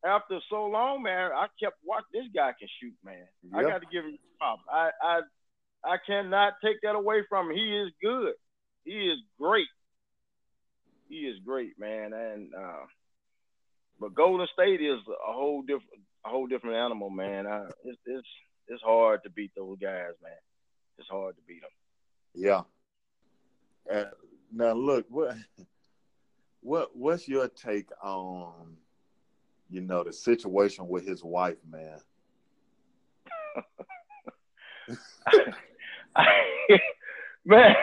after so long, man, I kept watching. This guy can shoot, man. Yep. I got to give him props. I I I cannot take that away from him. He is good. He is great he is great, man. And uh, but Golden State is a whole different, a whole different animal, man. Uh, it's it's it's hard to beat those guys, man. It's hard to beat them. Yeah. Uh, now look, what what what's your take on you know the situation with his wife, man? man,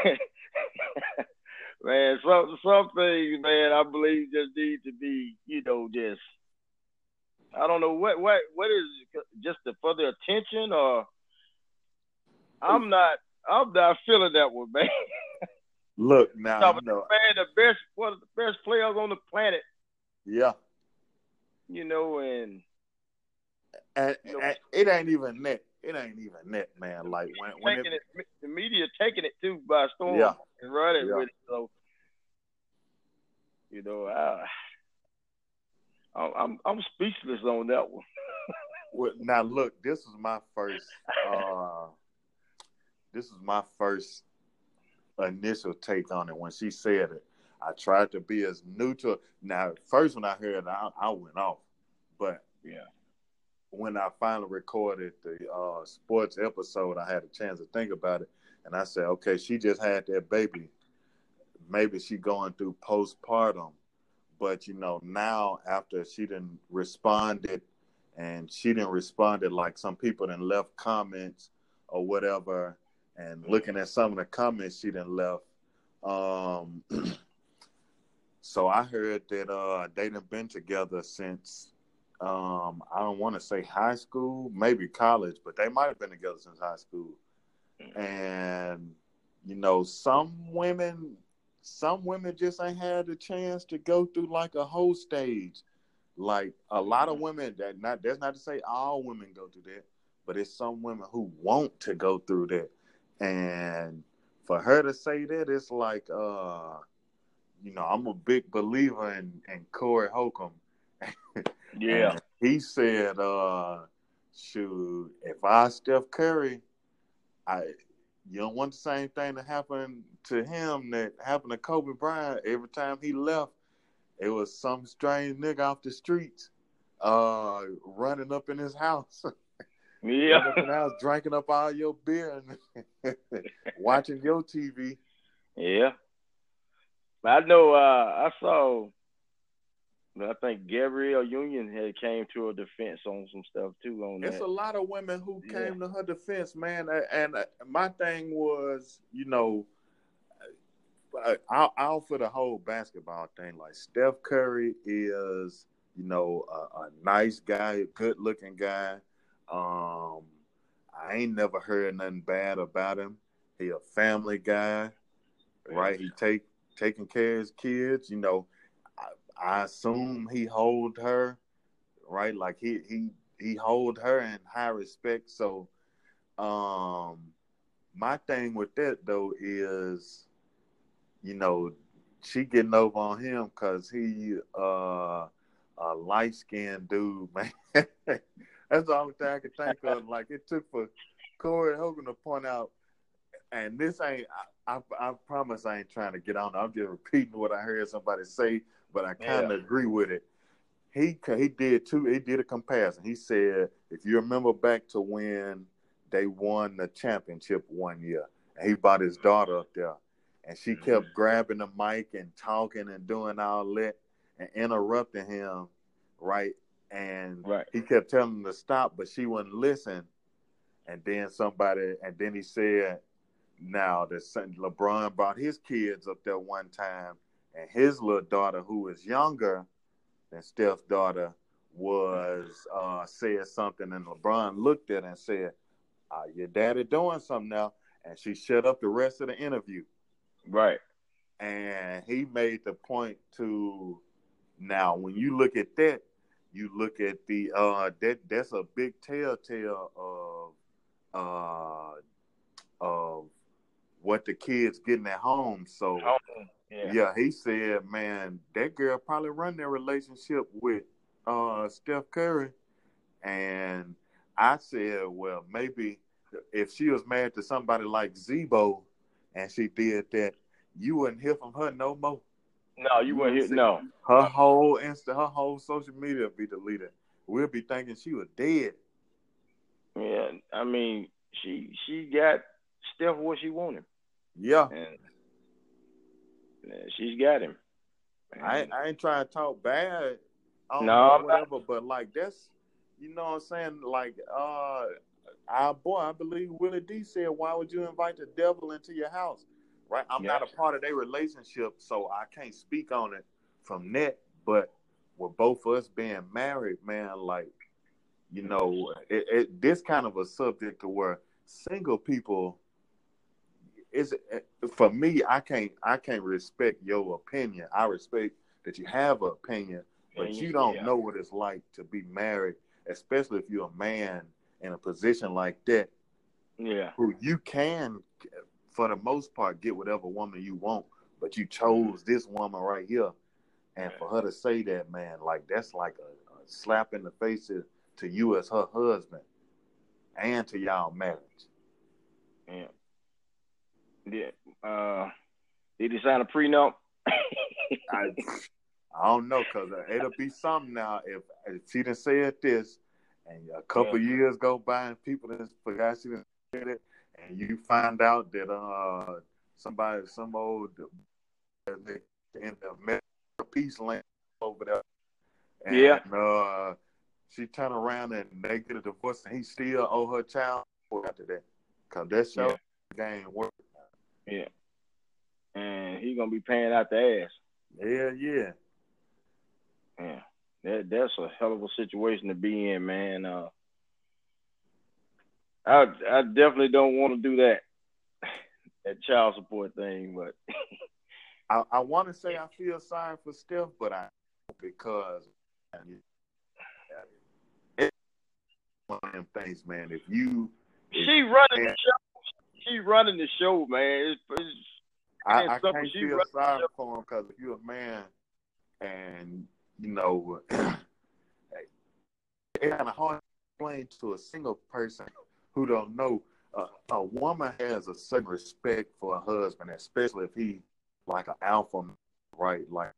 man, some some things, man, I believe just need to be, you know, just I don't know what what what is just the, for the attention or I'm not I'm not feeling that one, man. Look now, no, man, the best one of the best players on the planet. Yeah. You know, and, and, you know, and it ain't even net. It ain't even net, man. Like when, when it, it, the media taking it too by storm. Yeah and running yeah. with it. So, you know, I, I'm I'm speechless on that one. well, now look, this is my first. Uh, this is my first initial take on it when she said it. I tried to be as neutral. Now, first when I heard it, I, I went off, but yeah, when I finally recorded the uh, sports episode, I had a chance to think about it. And I said, okay, she just had that baby. Maybe she going through postpartum. But you know, now after she didn't responded and she didn't responded like some people didn't left comments or whatever. And looking at some of the comments she didn't left. Um so I heard that uh they done been together since um I don't want to say high school, maybe college, but they might have been together since high school. And you know some women some women just ain't had the chance to go through like a whole stage. Like a lot of women that not that's not to say all women go through that but it's some women who want to go through that. And for her to say that it's like uh you know i'm a big believer in in corey holcomb yeah he said uh shoot if i steph curry I you don't want the same thing to happen to him that happened to Kobe Bryant. Every time he left, it was some strange nigga off the streets uh, running up in his house. Yeah. in the house, drinking up all your beer and watching your TV. Yeah. I know uh, I saw I think Gabrielle Union had came to her defense on some stuff too. On it's that. a lot of women who came to her defense, man. And my thing was, you know, I'll, I'll for the whole basketball thing. Like Steph Curry is you know, a, a nice guy, a good looking guy. Um, I ain't never heard nothing bad about him. He a family guy, right? He take taking care of his kids. You know, I, I assume he hold her, right? Like he he he hold her in high respect. So, um, my thing with that though is, you know, she getting over on him because he uh a light skinned dude, man. That's the only thing I can think of. Like it took for Corey Holcomb to point out, and this ain't. I, I, promise I ain't trying to get on. I'm just repeating what I heard somebody say, but I kind of yeah. agree with it. He he did too. He did a comparison. He said, if you remember back to when they won the championship one year, and he brought his daughter up there, and she mm-hmm. kept grabbing the mic and talking and doing all that and interrupting him, right? And right. he kept telling him to stop, but she wouldn't listen. And then somebody, and then he said, now that LeBron brought his kids up there one time, and his little daughter, who is younger than Steph's daughter, was uh, said something, and LeBron looked at her and said, uh, "Your daddy doing something now," and she shut up the rest of the interview. Right. And he made the point to now, when you look at that, you look at the uh that that's a big telltale of uh of what the kids getting at home. So yeah. yeah, he said, man, that girl probably run their relationship with uh Steph Curry. And I said, well, maybe if she was married to somebody like Z-Bo and she did that, you wouldn't hear from her no more. No, you wouldn't hear. No, her whole Insta, her whole social media will be deleted. We'll be thinking she was dead. Yeah, I mean, she she got Steph what she wanted. Yeah, and, and she's got him. I ain't, I ain't trying to talk bad. No, whatever, not. but like that's you know what I'm saying. Like uh, our boy, I believe Willie D said, "Why would you invite the devil into your house?" right? I'm not a part of their relationship, so I can't speak on it from that. But with both of us being married, man, like you know, it, it, this kind of a subject to where single people is for me. I can't I can't respect your opinion. I respect that you have an opinion, but you don't yeah. know what it's like to be married, especially if you're a man in a position like that. Yeah, who you can for the most part, get whatever woman you want, but you chose this woman right here. And for her to say that, man, like that's like a, a slap in the face to, to you as her husband and to y'all marriage. Yeah. Yeah. Uh, did he sign a prenup? I, I don't know, cause it'll be something now if, if she didn't say it this, and a couple yeah. years go by and people just forgot she didn't say it, and you find out that uh somebody, some old in the peace land over there, and, yeah, uh, she turn around and they get a divorce, and he still owe her child after that, cause that show yeah. game work. Yeah, and he gonna be paying out the ass. Yeah, yeah, yeah. That that's a hell of a situation to be in, man. Uh, I I definitely don't want to do that that child support thing, but I, I want to say I feel sorry for Steph, but I because it's one of them things, man. If you she running the show, she running the show, man. It's, it's, I, I can't feel sorry for him because if you're a man and you know, it's kind of hard to explain to a single person who don't know, uh, a woman has a certain respect for a husband, especially if he like an alpha, right? Like,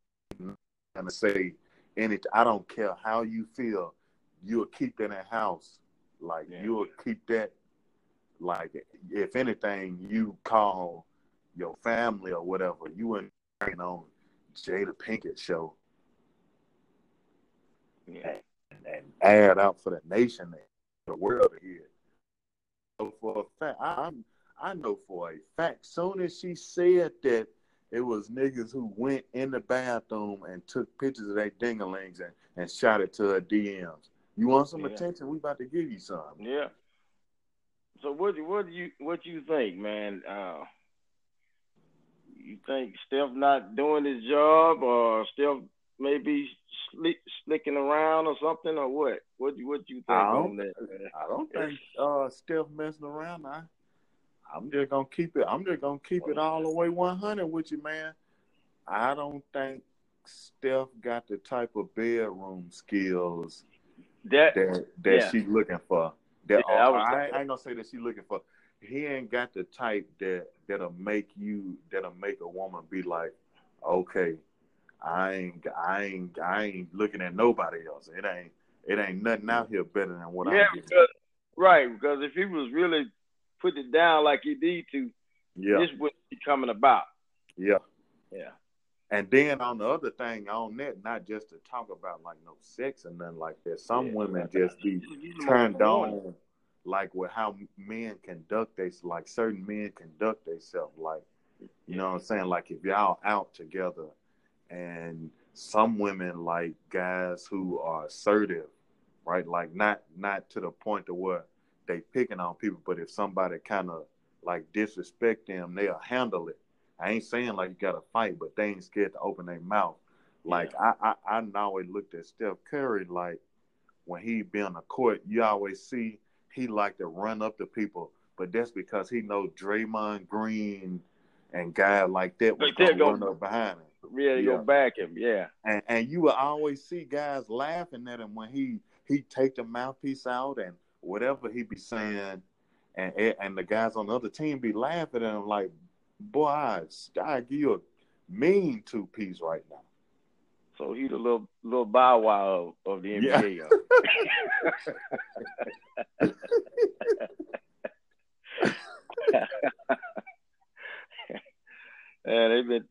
gonna say anything. I don't care how you feel. You'll keep that in the house. Like yeah. you'll keep that. Like if anything, you call your family or whatever. You and on Jada Pinkett show. Yeah. And, and add out for the nation, the world here. hear for a fact. I, I know for a fact. Soon as she said that, it was niggas who went in the bathroom and took pictures of their dinglings and, and shot it to her DMs. You want some Yeah. attention? We about to give you some. Yeah. So what do what do you what you think, man? Uh, you think Steph not doing his job, or Steph maybe slick, slicking around or something, or what? What do what you think on that? man? I don't think uh Steph messing around. I I'm just gonna keep it. I'm just gonna keep it all the way 100 with you, man. I don't think Steph got the type of bedroom skills That that that Yeah. she's looking for. That Yeah, I I, I, ain't gonna say that she's looking for. He ain't got the type that that'll make you that'll make a woman be like, okay, I ain't I ain't I ain't looking at nobody else. It ain't it ain't nothing out here better than what yeah, I'm getting. because, right. Because if he was really putting it down like he need to, Yeah, this would be coming about. yeah. Yeah. And then on the other thing on that, not just to talk about like no sex or nothing like that. Some Yeah. women just be turned on like with how men conduct they like certain men conduct themselves like you know what i'm saying like if y'all out together and some women like guys who are assertive right like not not to the point to where they picking on people but if somebody kind of like disrespect them they'll handle it i ain't saying like you gotta fight but they ain't scared to open their mouth like I, I i always looked at steph curry like when he be on the court you always see he like to run up to people, but that's because he know Draymond Green and guys like that was gonna run up behind him. Really Yeah. go back him. Yeah. And and you will always see guys laughing at him when he he take the mouthpiece out and whatever he be saying, and and the guys on the other team be laughing at him like, boy, I, I give you a mean two piece right now. So he a little little bow wow of, of the Yeah. NBA. and they've been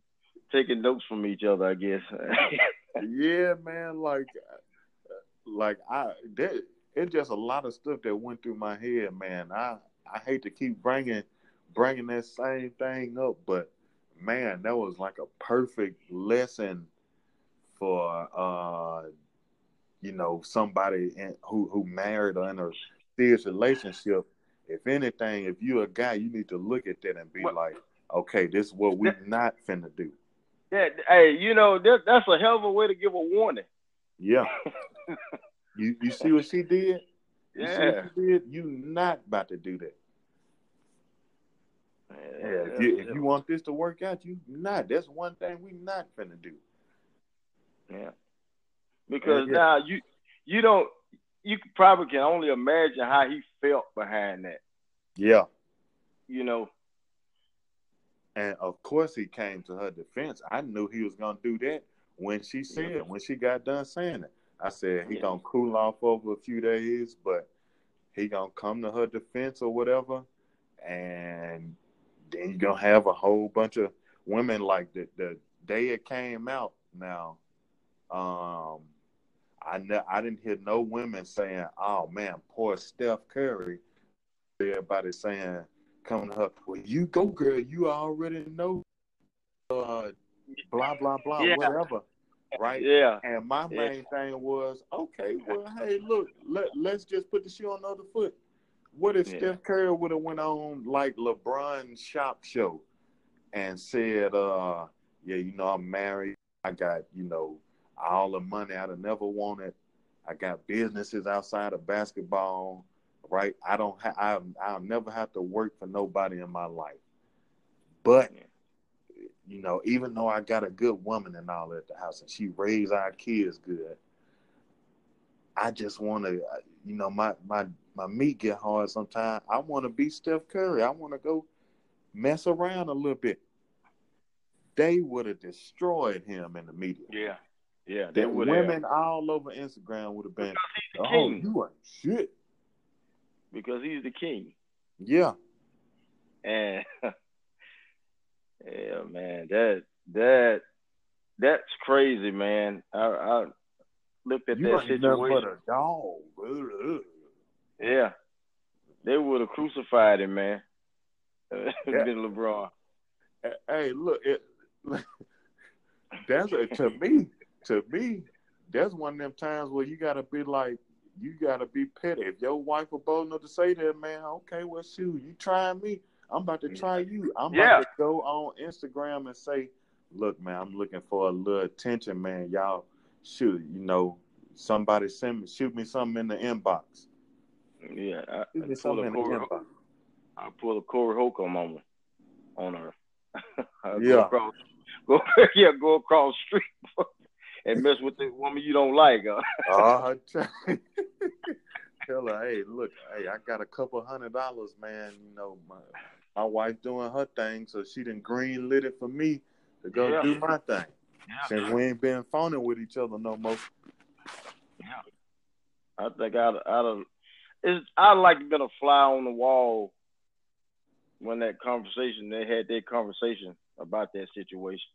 taking notes from each other, I guess. yeah, man. Like, like I that it's just a lot of stuff that went through my head, man. I I hate to keep bringing bringing that same thing up, but man, that was like a perfect lesson for uh you know somebody in, who who married or in a serious relationship. If anything, if you're a guy, you need to look at that and be Well- like, okay, this is what we're not finna do. yeah, hey, you know that, that's a hell of a way to give a warning. Yeah. you you see what she did? You see Yeah. what she did? You not about to do that. Yeah, if you, if you want this to work out, you not. That's one thing we not finna do. Yeah. Because Yeah. now you you don't you probably can only imagine how he felt behind that. Yeah. You know. And of course he came to her defense. I knew he was gonna do that when she said Yeah. when she got done saying it. I said he Yeah. gonna cool off over a few days, but he gonna come to her defense or whatever, and then you gonna have a whole bunch of women like the the day it came out. Now, um, I ne- I didn't hear no women saying, "Oh man, poor Steph Curry." Everybody saying, "Coming to her, well, you go, girl. You already know." Uh, blah blah blah, Yeah. whatever. Right? Yeah. And my Yeah. main thing was, okay, well, hey, look, let let's just put the shoe on the other foot. What if Yeah. Steph Curry would have went on like LeBron's shop show and said, uh, yeah, you know, I'm married. I got, you know, all the money I'd have never wanted. I got businesses outside of basketball, right? I don't ha- I I'll never have to work for nobody in my life. But Yeah. you know, even though I got a good woman and all at the house and she raised our kids good, I just want to, you know, my my my meat get hard sometimes. I want to be Steph Curry. I want to go mess around a little bit. They would have destroyed him in the media. Yeah. Yeah. Would women all over Instagram would have been, "Oh, you ain't shit." because he's the king. Yeah, And yeah, man, that that that's crazy, man. I, I looked at you that ain't nothing but situation. a dog. Yeah, they would have crucified him, man. Yeah. LeBron. Hey, look, it, that's a, to me, to me, that's one of them times where you gotta be like, you gotta be petty. If your wife was bold enough to say that, man, okay, well, shoot, you trying me, I'm about to try you. I'm Yeah. about to go on Instagram and say, look, man, I'm looking for a little attention, man. Y'all, shoot, you know, somebody send me, shoot me something in the inbox. Yeah, I, Shoot me I pull something a in the inbox. I pull a Corey Holcomb on on her. Yeah. Go across, go yeah, go across the street and mess with the woman you don't like. Uh. Uh, tell her, hey, look, hey, I got a couple hundred dollars, man. You know, my, my wife doing her thing, so she done green lit it for me to go Yeah. do my thing. Yeah. Since we ain't been phoning with each other no more. Yeah. I think I'd, I'd have, it's, I'd like to been a fly on the wall when that conversation they had that conversation about that situation.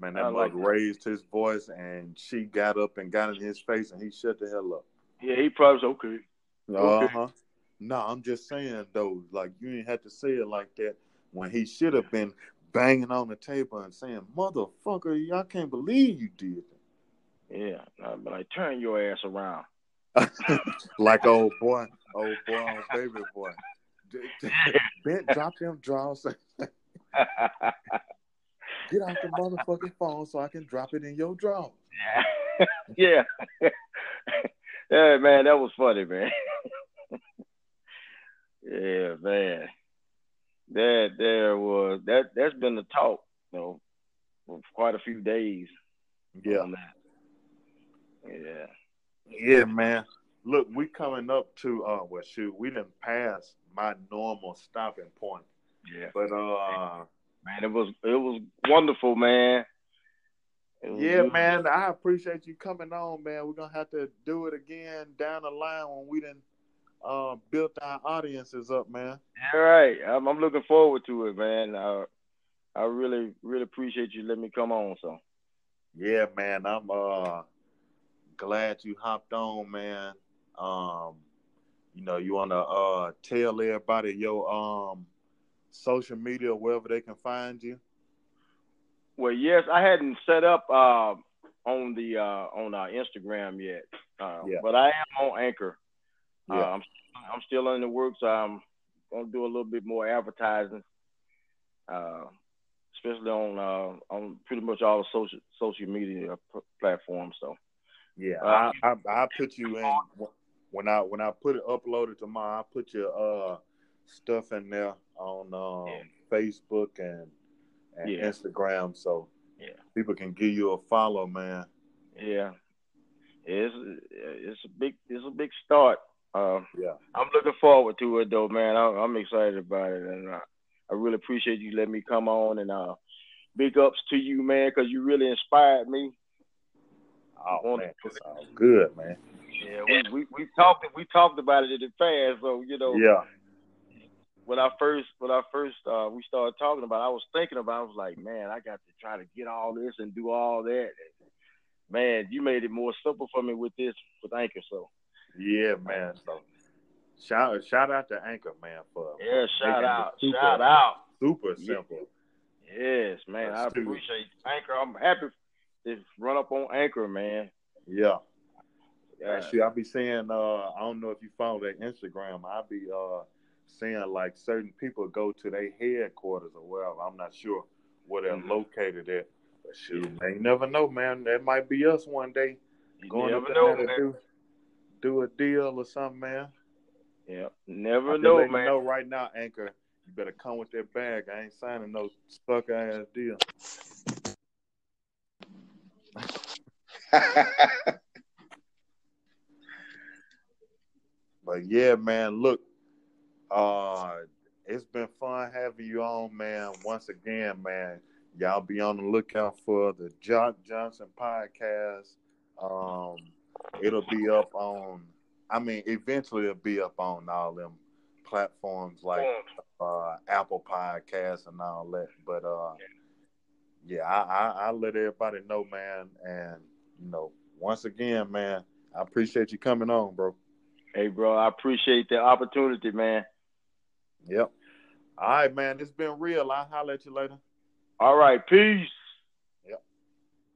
Man, that like raised his voice, and she got up and got in his face, and he shut the hell up. Yeah, he probably said, okay. Uh Okay. huh. No, I'm just saying though, like you ain't have to say it like that when he should have been banging on the table and saying, "Motherfucker, y'all can't believe you did Yeah, but I turn your ass around. like old boy, old boy, old baby boy. Bent, drop them draws. Get out the motherfucking phone so I can drop it in your drawer. yeah. yeah, man, that was funny, man. yeah, man. That there was that that's been the talk, you know, for quite a few days Yeah, on that. Yeah. yeah, man. Look, we coming up to uh, well, shoot, we didn't pass my normal stopping point, Yeah. but uh. Man, it was it was wonderful, man. Was Yeah, man, I appreciate you coming on, man. We're gonna have to do it again down the line when we done uh, built our audiences up, man. All right. I'm, I'm looking forward to it, man. I I really really appreciate you letting me come on. So Yeah, man, I'm uh glad you hopped on, man. Um, you know, you wanna uh tell everybody your um social media wherever they can find you. Well, yes, I hadn't set up uh, on the uh, on our Instagram yet, uh, Yeah. but I am on Anchor. Uh, Yeah. I'm I'm still in the works. I'm gonna do a little bit more advertising, uh, especially on uh, on pretty much all the social social media p- platforms. So Yeah, Uh, I, I I put you in when I when I put it uploaded tomorrow. I put your uh stuff in there on um, Yeah. Facebook and and Yeah. Instagram, so Yeah. people can give you a follow, man. yeah, it's it's a big it's a big start. Uh, Yeah, I'm looking forward to it though, man. I, I'm excited about it, and uh, I really appreciate you letting me come on. And uh, big ups to you, man, because you really inspired me. oh man, it's all good, man. Yeah, we we, we talked we talked about it in the past, so you know. Yeah, When I first when I first uh, we started talking about, it, I was thinking about. it, I was like, man, I got to try to get all this and do all that. Man, you made it more simple for me with this with Anchor. So yeah, man. So shout shout out to Anchor, man, for yeah, shout out, super- shout out. super Yeah. simple. Yes, man. I Let's do it. appreciate Anchor. I'm happy to run up on Anchor, man. Yeah. Yeah. Actually, I'll be saying, uh, I don't know if you follow their Instagram. I'll be uh, seeing like certain people go to their headquarters or wherever. I'm not sure where they're Mhm. located at. But shoot, man, you never know, man. That might be us one day You going never up know, man. Do, a deal or something, man. Yeah, never know, man. know right now, Anchor, you better come with that bag. I ain't signing no sucker ass deal. But yeah, man, look, uh, it's been fun having you on, man. Once again, man, y'all be on the lookout for the Jock Johnson podcast. Um, it'll be up on, I mean, eventually it'll be up on all them platforms like uh, Apple Podcasts and all that. But uh, yeah, I, I I let everybody know, man. And you know, once again, man, I appreciate you coming on, bro. Hey, bro, I appreciate the opportunity, man. Yep. All right, man. It's been real. I'll holler at you later. All right, peace.